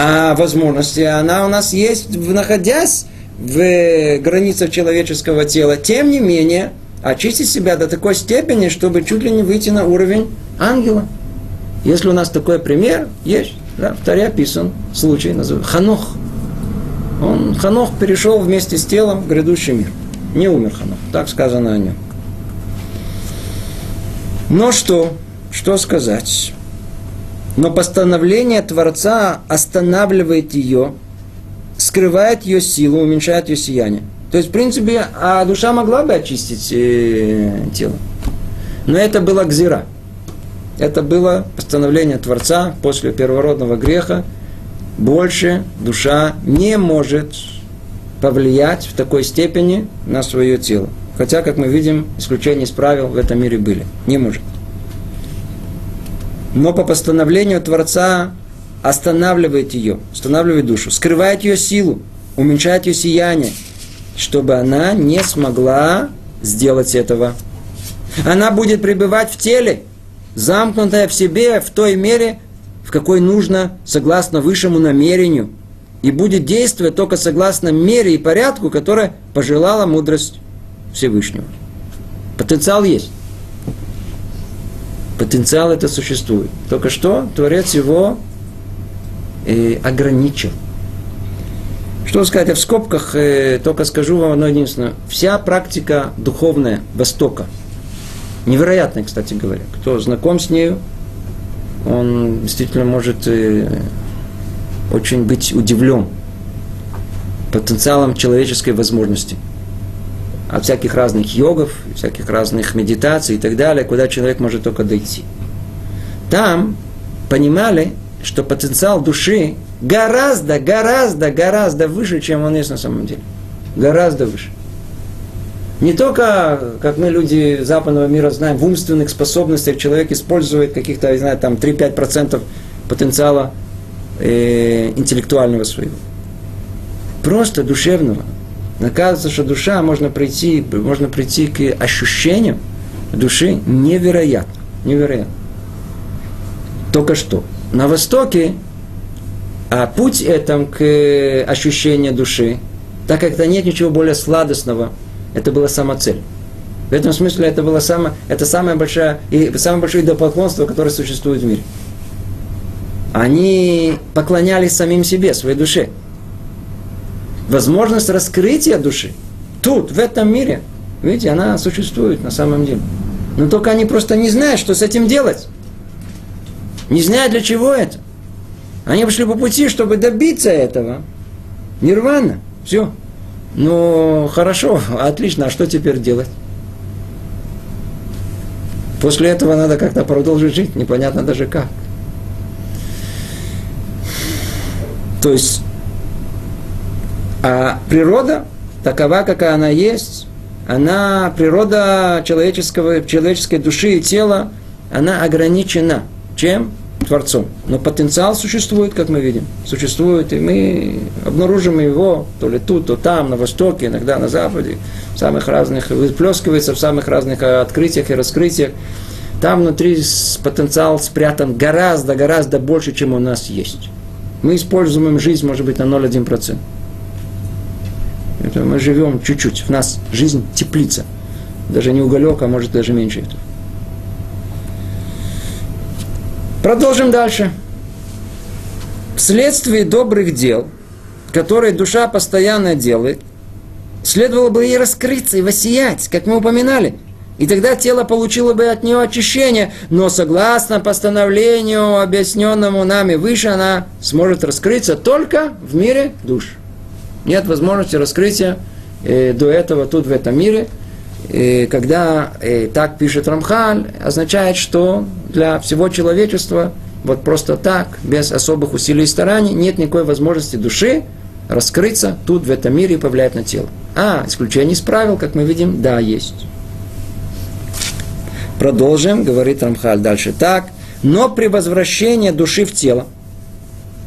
а возможности, она у нас есть, находясь в границах человеческого тела. Тем не менее, очистить себя до такой степени, чтобы чуть ли не выйти на уровень ангела. Если у нас такой пример, есть, да, в Таре описан случай, называется Ханох. Он, Ханох перешел вместе с телом в грядущий мир. Не умер Ханох, так сказано о нем. Но что? Что сказать? Но постановление Творца останавливает ее, скрывает ее силу, уменьшает ее сияние. То есть, в принципе, а душа могла бы очистить э, тело. Но это было гзира. Это было постановление Творца после первородного греха. Больше душа не может повлиять в такой степени на свое тело. Хотя, как мы видим, исключения из правил в этом мире были. Не может но по постановлению Творца останавливает ее, останавливает душу, скрывает ее силу, уменьшает ее сияние, чтобы она не смогла сделать этого. Она будет пребывать в теле, замкнутая в себе в той мере, в какой нужно, согласно высшему намерению, и будет действовать только согласно мере и порядку, которое пожелала мудрость Всевышнего. Потенциал есть. Потенциал это существует. Только что Творец его э, ограничил. Что сказать, я в скобках э, только скажу вам одно единственное. Вся практика духовная Востока, невероятная, кстати говоря, кто знаком с нею, он действительно может э, очень быть удивлен потенциалом человеческой возможности. От всяких разных йогов, всяких разных медитаций и так далее, куда человек может только дойти. Там понимали, что потенциал души гораздо, гораздо, гораздо выше, чем он есть на самом деле. Гораздо выше. Не только, как мы люди западного мира знаем, в умственных способностях человек использует каких-то, не знаю, там 3-5% потенциала э, интеллектуального своего. Просто душевного. Оказывается, что душа можно прийти, можно прийти к ощущениям души невероятно. Невероятно. Только что. На Востоке а путь этом к ощущению души, так как это нет ничего более сладостного, это была сама цель. В этом смысле это было самое, это самое большое, и самое большое идолопоклонство, которое существует в мире. Они поклонялись самим себе, своей душе. Возможность раскрытия души тут, в этом мире, видите, она существует на самом деле. Но только они просто не знают, что с этим делать. Не знают, для чего это. Они пошли по пути, чтобы добиться этого. Нирвана. Все. Ну, хорошо, отлично, а что теперь делать? После этого надо как-то продолжить жить, непонятно даже как. То есть, а природа такова, какая она есть, она, природа человеческого, человеческой души и тела, она ограничена. Чем? Творцом. Но потенциал существует, как мы видим. Существует, и мы обнаружим его то ли тут, то там, на востоке, иногда на западе, в самых разных, выплескивается в самых разных э, открытиях и раскрытиях. Там внутри потенциал спрятан гораздо, гораздо больше, чем у нас есть. Мы используем жизнь, может быть, на 0,1%. Это мы живем чуть-чуть. В нас жизнь теплица. Даже не уголек, а может даже меньше этого. Продолжим дальше. Вследствие добрых дел, которые душа постоянно делает, следовало бы ей раскрыться и воссиять, как мы упоминали. И тогда тело получило бы от нее очищение, но согласно постановлению, объясненному нами выше, она сможет раскрыться только в мире душ. Нет возможности раскрытия э, до этого тут в этом мире – когда и так пишет Рамхаль, означает, что для всего человечества вот просто так, без особых усилий и стараний, нет никакой возможности души раскрыться тут, в этом мире, и повлиять на тело. А, исключение из правил, как мы видим, да, есть. Продолжим, говорит Рамхаль дальше так. Но при возвращении души в тело,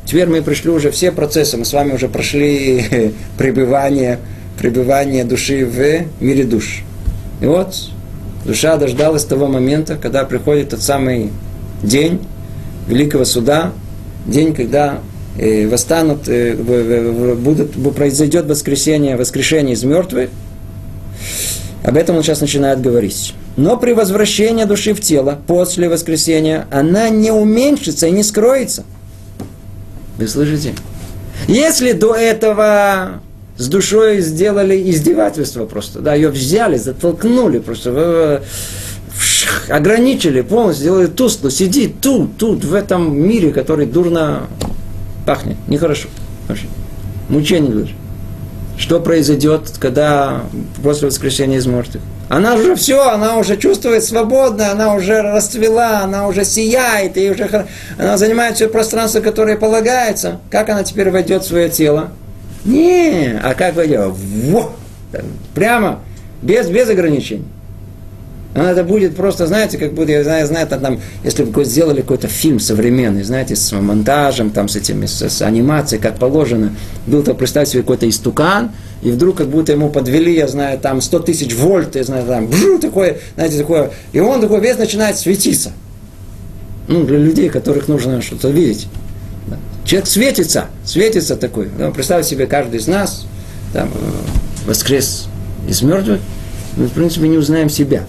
теперь мы пришли уже все процессы, мы с вами уже прошли пребывание, пребывание души в мире душ. И вот душа дождалась того момента, когда приходит тот самый день Великого Суда, день, когда э, восстанут, э, будут, произойдет воскресение, воскрешение из мертвых. Об этом он сейчас начинает говорить. Но при возвращении души в тело после воскресения она не уменьшится и не скроется. Вы слышите? Если до этого с душой сделали издевательство просто. Да, ее взяли, затолкнули, просто ограничили полностью, сделали тускло, сиди тут, тут, в этом мире, который дурно пахнет, нехорошо. Вообще. Мучение даже. Что произойдет, когда после воскрешения из мертвых? Она уже все, она уже чувствует свободно, она уже расцвела, она уже сияет, и уже, она занимает все пространство, которое полагается. Как она теперь войдет в свое тело? Не, а как пойдет? Во! Прямо, без, без ограничений. Но это будет просто, знаете, как будто, я знаю, знаю там, если бы сделали какой-то фильм современный, знаете, с монтажем, там, с этими, с, с анимацией, как положено, был то, представьте себе, какой-то истукан, и вдруг как будто ему подвели, я знаю, там, 100 тысяч вольт, я знаю, там, бжу, такое, знаете, такое, и он такой весь начинает светиться. Ну, для людей, которых нужно что-то видеть. Человек светится, светится такой. Ну, представьте себе, каждый из нас там, э, воскрес из мертвых, мы, в принципе, не узнаем себя.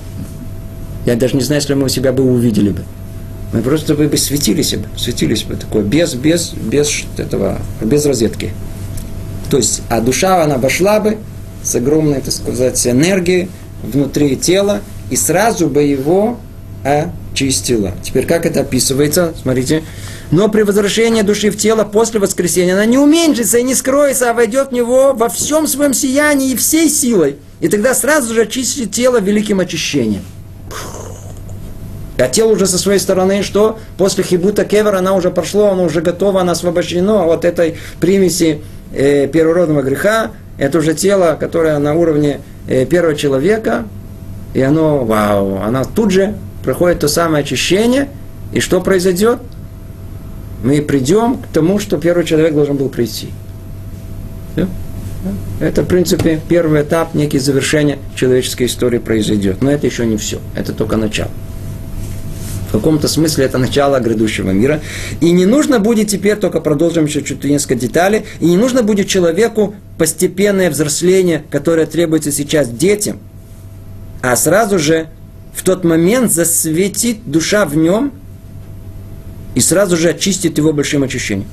Я даже не знаю, если мы себя бы увидели бы. Мы просто бы, бы светили себя, светились бы такое, без, без, без этого, без розетки. То есть, а душа, она вошла бы с огромной, так сказать, энергией внутри тела, и сразу бы его очистила. Теперь как это описывается? Смотрите. Но при возвращении души в тело после воскресения она не уменьшится и не скроется, а войдет в него во всем своем сиянии и всей силой. И тогда сразу же очистит тело великим очищением. А тело уже со своей стороны, что после хибута кевера она уже прошло, оно уже готово, она освобождено от этой примеси э, первородного греха. Это уже тело, которое на уровне э, первого человека, и оно, вау, она тут же проходит то самое очищение, и что произойдет? Мы придем к тому, что первый человек должен был прийти. Это, в принципе, первый этап, некий завершение человеческой истории произойдет. Но это еще не все. Это только начало. В каком-то смысле это начало грядущего мира. И не нужно будет теперь, только продолжим еще чуть несколько деталей, и не нужно будет человеку постепенное взросление, которое требуется сейчас детям, а сразу же в тот момент засветит душа в нем и сразу же очистит его большим очищением.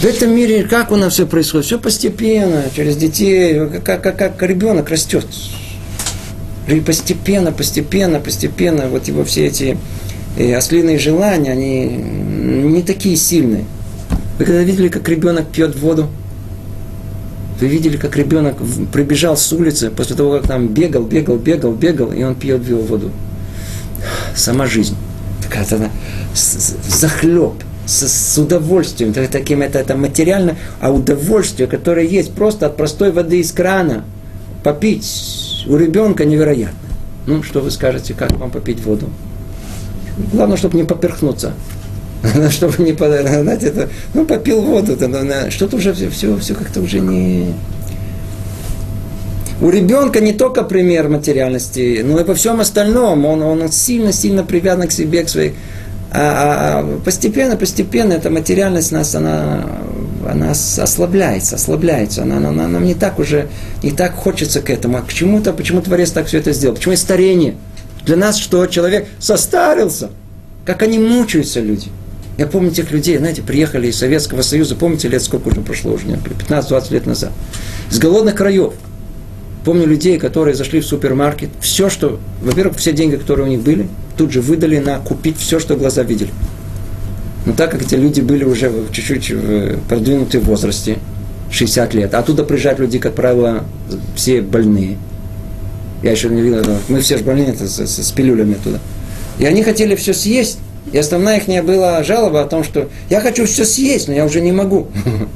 В этом мире как у нас все происходит? Все постепенно, через детей, как, как, как ребенок растет. И постепенно, постепенно, постепенно, вот его все эти э, ослиные желания, они не такие сильные. Вы когда видели, как ребенок пьет воду? Вы видели, как ребенок прибежал с улицы после того, как там бегал, бегал, бегал, бегал, и он пьет воду. Сама жизнь. Такая-то она захлеб, с, с удовольствием, таким это, это материально, а удовольствие, которое есть просто от простой воды из крана, попить у ребенка невероятно. Ну, что вы скажете, как вам попить воду? Главное, чтобы не поперхнуться. чтобы не знаете, это, ну, попил воду, что-то уже все, все, все как-то уже не... У ребенка не только пример материальности, но и по всем остальном. Он, он сильно-сильно привязан к себе, к своей... А, а постепенно, постепенно эта материальность нас, она, она ослабляется, ослабляется. Она, она, нам не так уже, не так хочется к этому. А к чему-то, почему Творец так все это сделал? Почему есть старение? Для нас что? Человек состарился. Как они мучаются, люди. Я помню тех людей, знаете, приехали из Советского Союза, помните, лет сколько уже прошло, уже 15-20 лет назад, с голодных краев. Помню людей, которые зашли в супермаркет, все, что, во-первых, все деньги, которые у них были, тут же выдали на купить все, что глаза видели. Но так как эти люди были уже чуть-чуть в продвинутом возрасте, 60 лет, а оттуда приезжают люди, как правило, все больные. Я еще не видел, мы все же больные это, с, с, с пилюлями туда. И они хотели все съесть, и основная их была жалоба о том, что я хочу все съесть, но я уже не могу.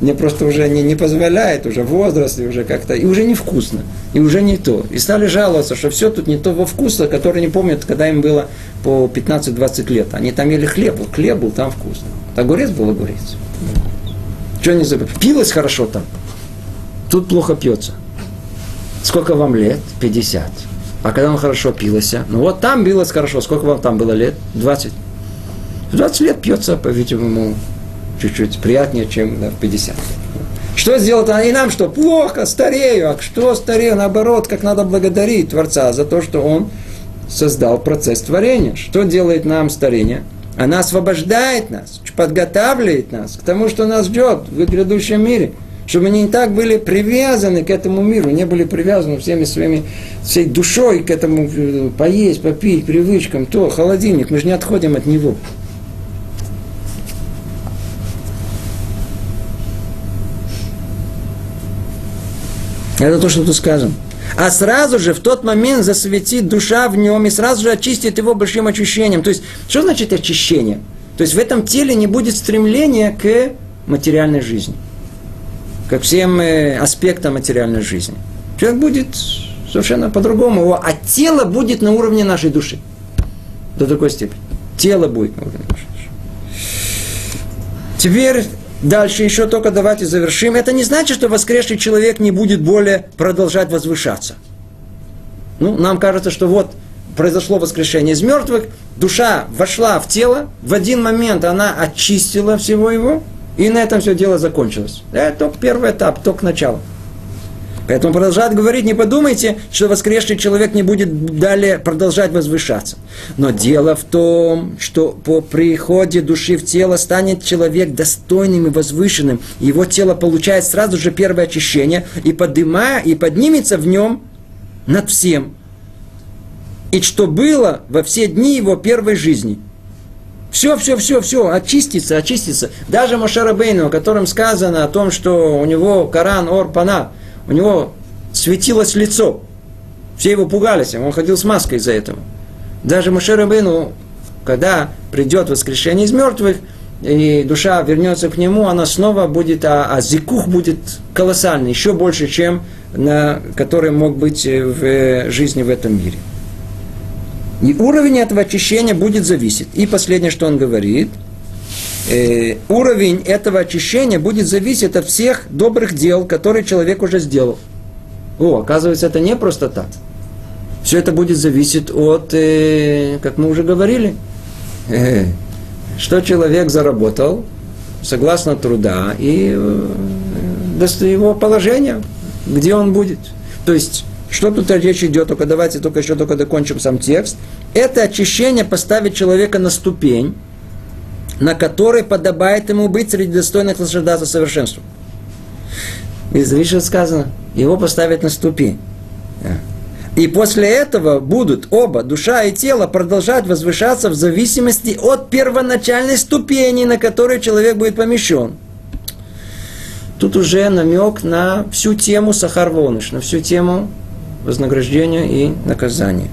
Мне просто уже не, не позволяет, уже возраст, и уже как-то, и уже невкусно, и уже не то. И стали жаловаться, что все тут не то во вкусе, который не помнят, когда им было по 15-20 лет. Они там ели хлеб, вот хлеб был там вкусно. Огурец был огурец. Что не забыл? Пилось хорошо там. Тут плохо пьется. Сколько вам лет? 50. А когда он хорошо пился, ну вот там билось хорошо. Сколько вам там было лет? 20. В 20 лет пьется, по-видимому, чуть-чуть приятнее, чем да, в 50 Что сделать? И нам, что? Плохо, старею, а что старею, наоборот, как надо благодарить Творца за то, что Он создал процесс творения. Что делает нам старение? Она освобождает нас, подготавливает нас к тому, что нас ждет в грядущем мире – чтобы они не так были привязаны к этому миру, не были привязаны всеми своими, всей душой к этому э, поесть, попить, привычкам, то холодильник, мы же не отходим от него. Это то, что тут сказано. А сразу же в тот момент засветит душа в нем и сразу же очистит его большим очищением. То есть, что значит очищение? То есть в этом теле не будет стремления к материальной жизни ко всем э, аспектам материальной жизни. Человек будет совершенно по-другому, а тело будет на уровне нашей души. До такой степени. Тело будет на уровне нашей души. Теперь дальше еще только давайте завершим. Это не значит, что воскресший человек не будет более продолжать возвышаться. Ну, нам кажется, что вот произошло воскрешение из мертвых, душа вошла в тело, в один момент она очистила всего его, и на этом все дело закончилось. Это только первый этап, только начало. Поэтому продолжает говорить, не подумайте, что воскресший человек не будет далее продолжать возвышаться. Но дело в том, что по приходе души в тело станет человек достойным и возвышенным. Его тело получает сразу же первое очищение и, поднимая, и поднимется в нем над всем. И что было во все дни его первой жизни – все, все, все, все, очистится, очистится. Даже Машарабейну, о котором сказано о том, что у него Коран, Ор, Пана, у него светилось лицо. Все его пугались, он ходил с маской из-за этого. Даже Машарабейну, когда придет воскрешение из мертвых, и душа вернется к нему, она снова будет, а, а зикух будет колоссальный, еще больше, чем на, который мог быть в жизни в этом мире. И уровень этого очищения будет зависеть. И последнее, что он говорит, э, уровень этого очищения будет зависеть от всех добрых дел, которые человек уже сделал. О, оказывается, это не просто так. Все это будет зависеть от, э, как мы уже говорили, э, что человек заработал, согласно труда и э, его положения, где он будет. То есть что тут речь идет? Только давайте только еще только докончим сам текст. Это очищение поставит человека на ступень, на которой подобает ему быть среди достойных наслаждаться совершенством. Из выше сказано, его поставят на ступень. И после этого будут оба, душа и тело, продолжать возвышаться в зависимости от первоначальной ступени, на которой человек будет помещен. Тут уже намек на всю тему Сахарвоныш, на всю тему вознаграждение и наказание.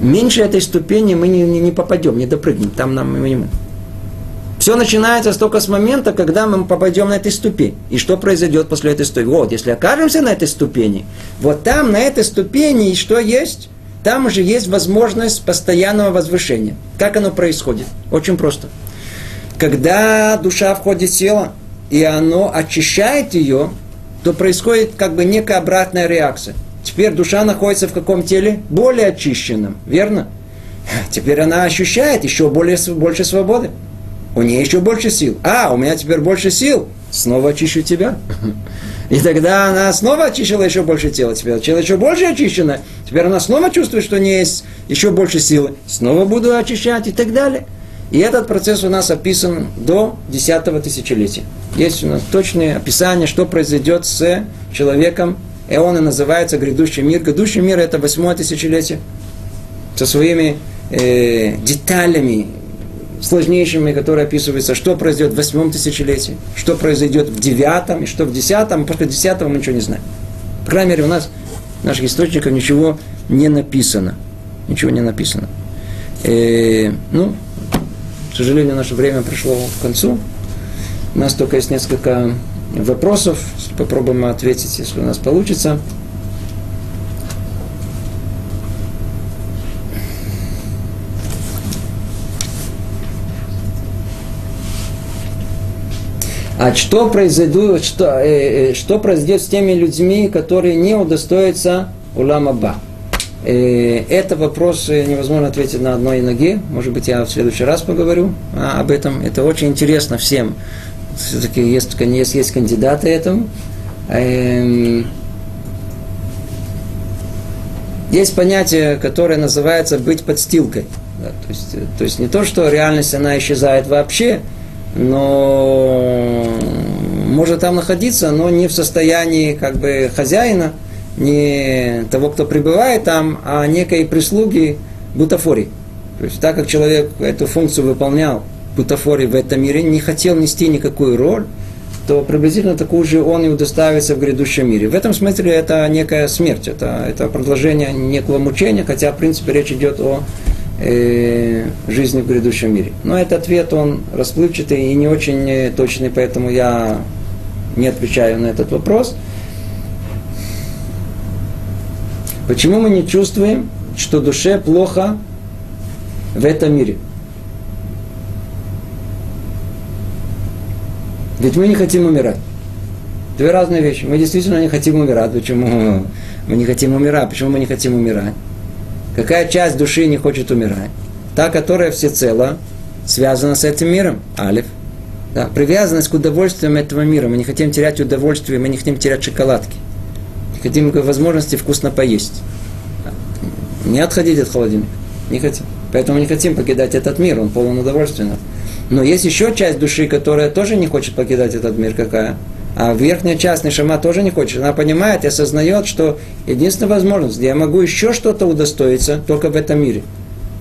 Меньше этой ступени мы не, не, не попадем, не допрыгнем, там нам не Все начинается только с момента, когда мы попадем на этой ступень. И что произойдет после этой ступени? Вот, если окажемся на этой ступени, вот там, на этой ступени, что есть? Там уже есть возможность постоянного возвышения. Как оно происходит? Очень просто. Когда душа входит в тело, и оно очищает ее, то происходит как бы некая обратная реакция. Теперь душа находится в каком теле? Более очищенном, верно? Теперь она ощущает еще более, больше свободы. У нее еще больше сил. А, у меня теперь больше сил. Снова очищу тебя. И тогда она снова очищала еще больше тела. Теперь тело еще больше очищено. Теперь она снова чувствует, что у нее есть еще больше силы. Снова буду очищать и так далее. И этот процесс у нас описан до 10 тысячелетия. Есть у нас точные описания, что произойдет с человеком. И он и называется грядущий мир. Грядущий мир это восьмое тысячелетие. Со своими э, деталями, сложнейшими, которые описываются, что произойдет в восьмом тысячелетии, что произойдет в девятом, и что в десятом, после десятого мы ничего не знаем. По крайней мере, у нас наших источниках ничего не написано. Ничего не написано. Э, ну, к сожалению, наше время пришло к концу. У нас только есть несколько вопросов. Попробуем ответить, если у нас получится. А что произойдет, что, э, э, что произойдет с теми людьми, которые не удостоятся улама ба? Э, это вопрос невозможно ответить на одной ноге. Может быть, я в следующий раз поговорю а, об этом. Это очень интересно всем. Все-таки есть, есть, есть кандидаты этому. Эм, есть понятие, которое называется быть подстилкой. Да, то, есть, то есть не то, что реальность она исчезает вообще, но может там находиться, но не в состоянии как бы хозяина – не того, кто пребывает там, а некой прислуги бутафории. То есть так как человек эту функцию выполнял, бутафории в этом мире, не хотел нести никакую роль, то приблизительно такую же он и удоставится в грядущем мире. В этом смысле это некая смерть, это, это продолжение некого мучения, хотя, в принципе, речь идет о э, жизни в грядущем мире. Но этот ответ, он расплывчатый и не очень точный, поэтому я не отвечаю на этот вопрос – Почему мы не чувствуем, что душе плохо в этом мире? Ведь мы не хотим умирать. Две разные вещи. Мы действительно не хотим умирать. Почему мы не хотим умирать? Почему мы не хотим умирать? Какая часть души не хочет умирать? Та, которая всецело связана с этим миром. Алиф. Да, привязанность к удовольствиям этого мира. Мы не хотим терять удовольствие, мы не хотим терять шоколадки. Не хотим возможности вкусно поесть. Не отходить от холодильника. Не хотим. Поэтому не хотим покидать этот мир, он полон удовольствия. Но есть еще часть души, которая тоже не хочет покидать этот мир. Какая? А верхняя часть Нишама тоже не хочет. Она понимает и осознает, что единственная возможность, где я могу еще что-то удостоиться, только в этом мире.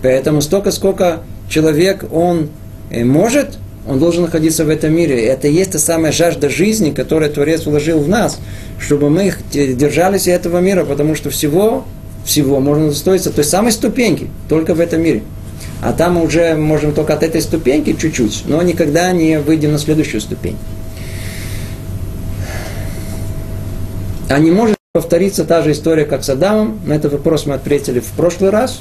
Поэтому столько, сколько человек, он э, может, он должен находиться в этом мире. Это и есть та самая жажда жизни, которую Творец вложил в нас, чтобы мы держались этого мира, потому что всего, всего можно удостоиться той самой ступеньки, только в этом мире. А там уже можем только от этой ступеньки чуть-чуть, но никогда не выйдем на следующую ступень. А не может повториться та же история, как с Адамом. На этот вопрос мы ответили в прошлый раз.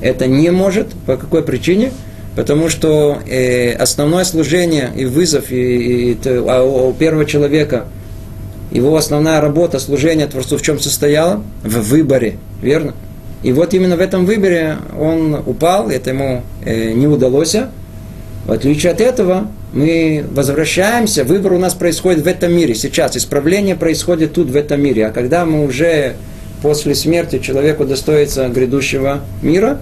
Это не может. По какой причине? Потому что э, основное служение и вызов и, и, а у первого человека, его основная работа, служение Творцу в чем состояло? В выборе, верно? И вот именно в этом выборе он упал, это ему э, не удалось. В отличие от этого, мы возвращаемся, выбор у нас происходит в этом мире сейчас, исправление происходит тут, в этом мире. А когда мы уже после смерти человеку достоится грядущего мира,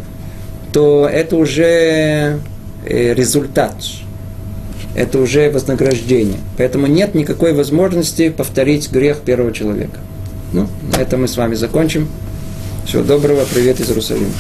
то это уже э, результат, это уже вознаграждение. Поэтому нет никакой возможности повторить грех первого человека. Ну, на этом мы с вами закончим. Всего доброго, привет из Иерусалима.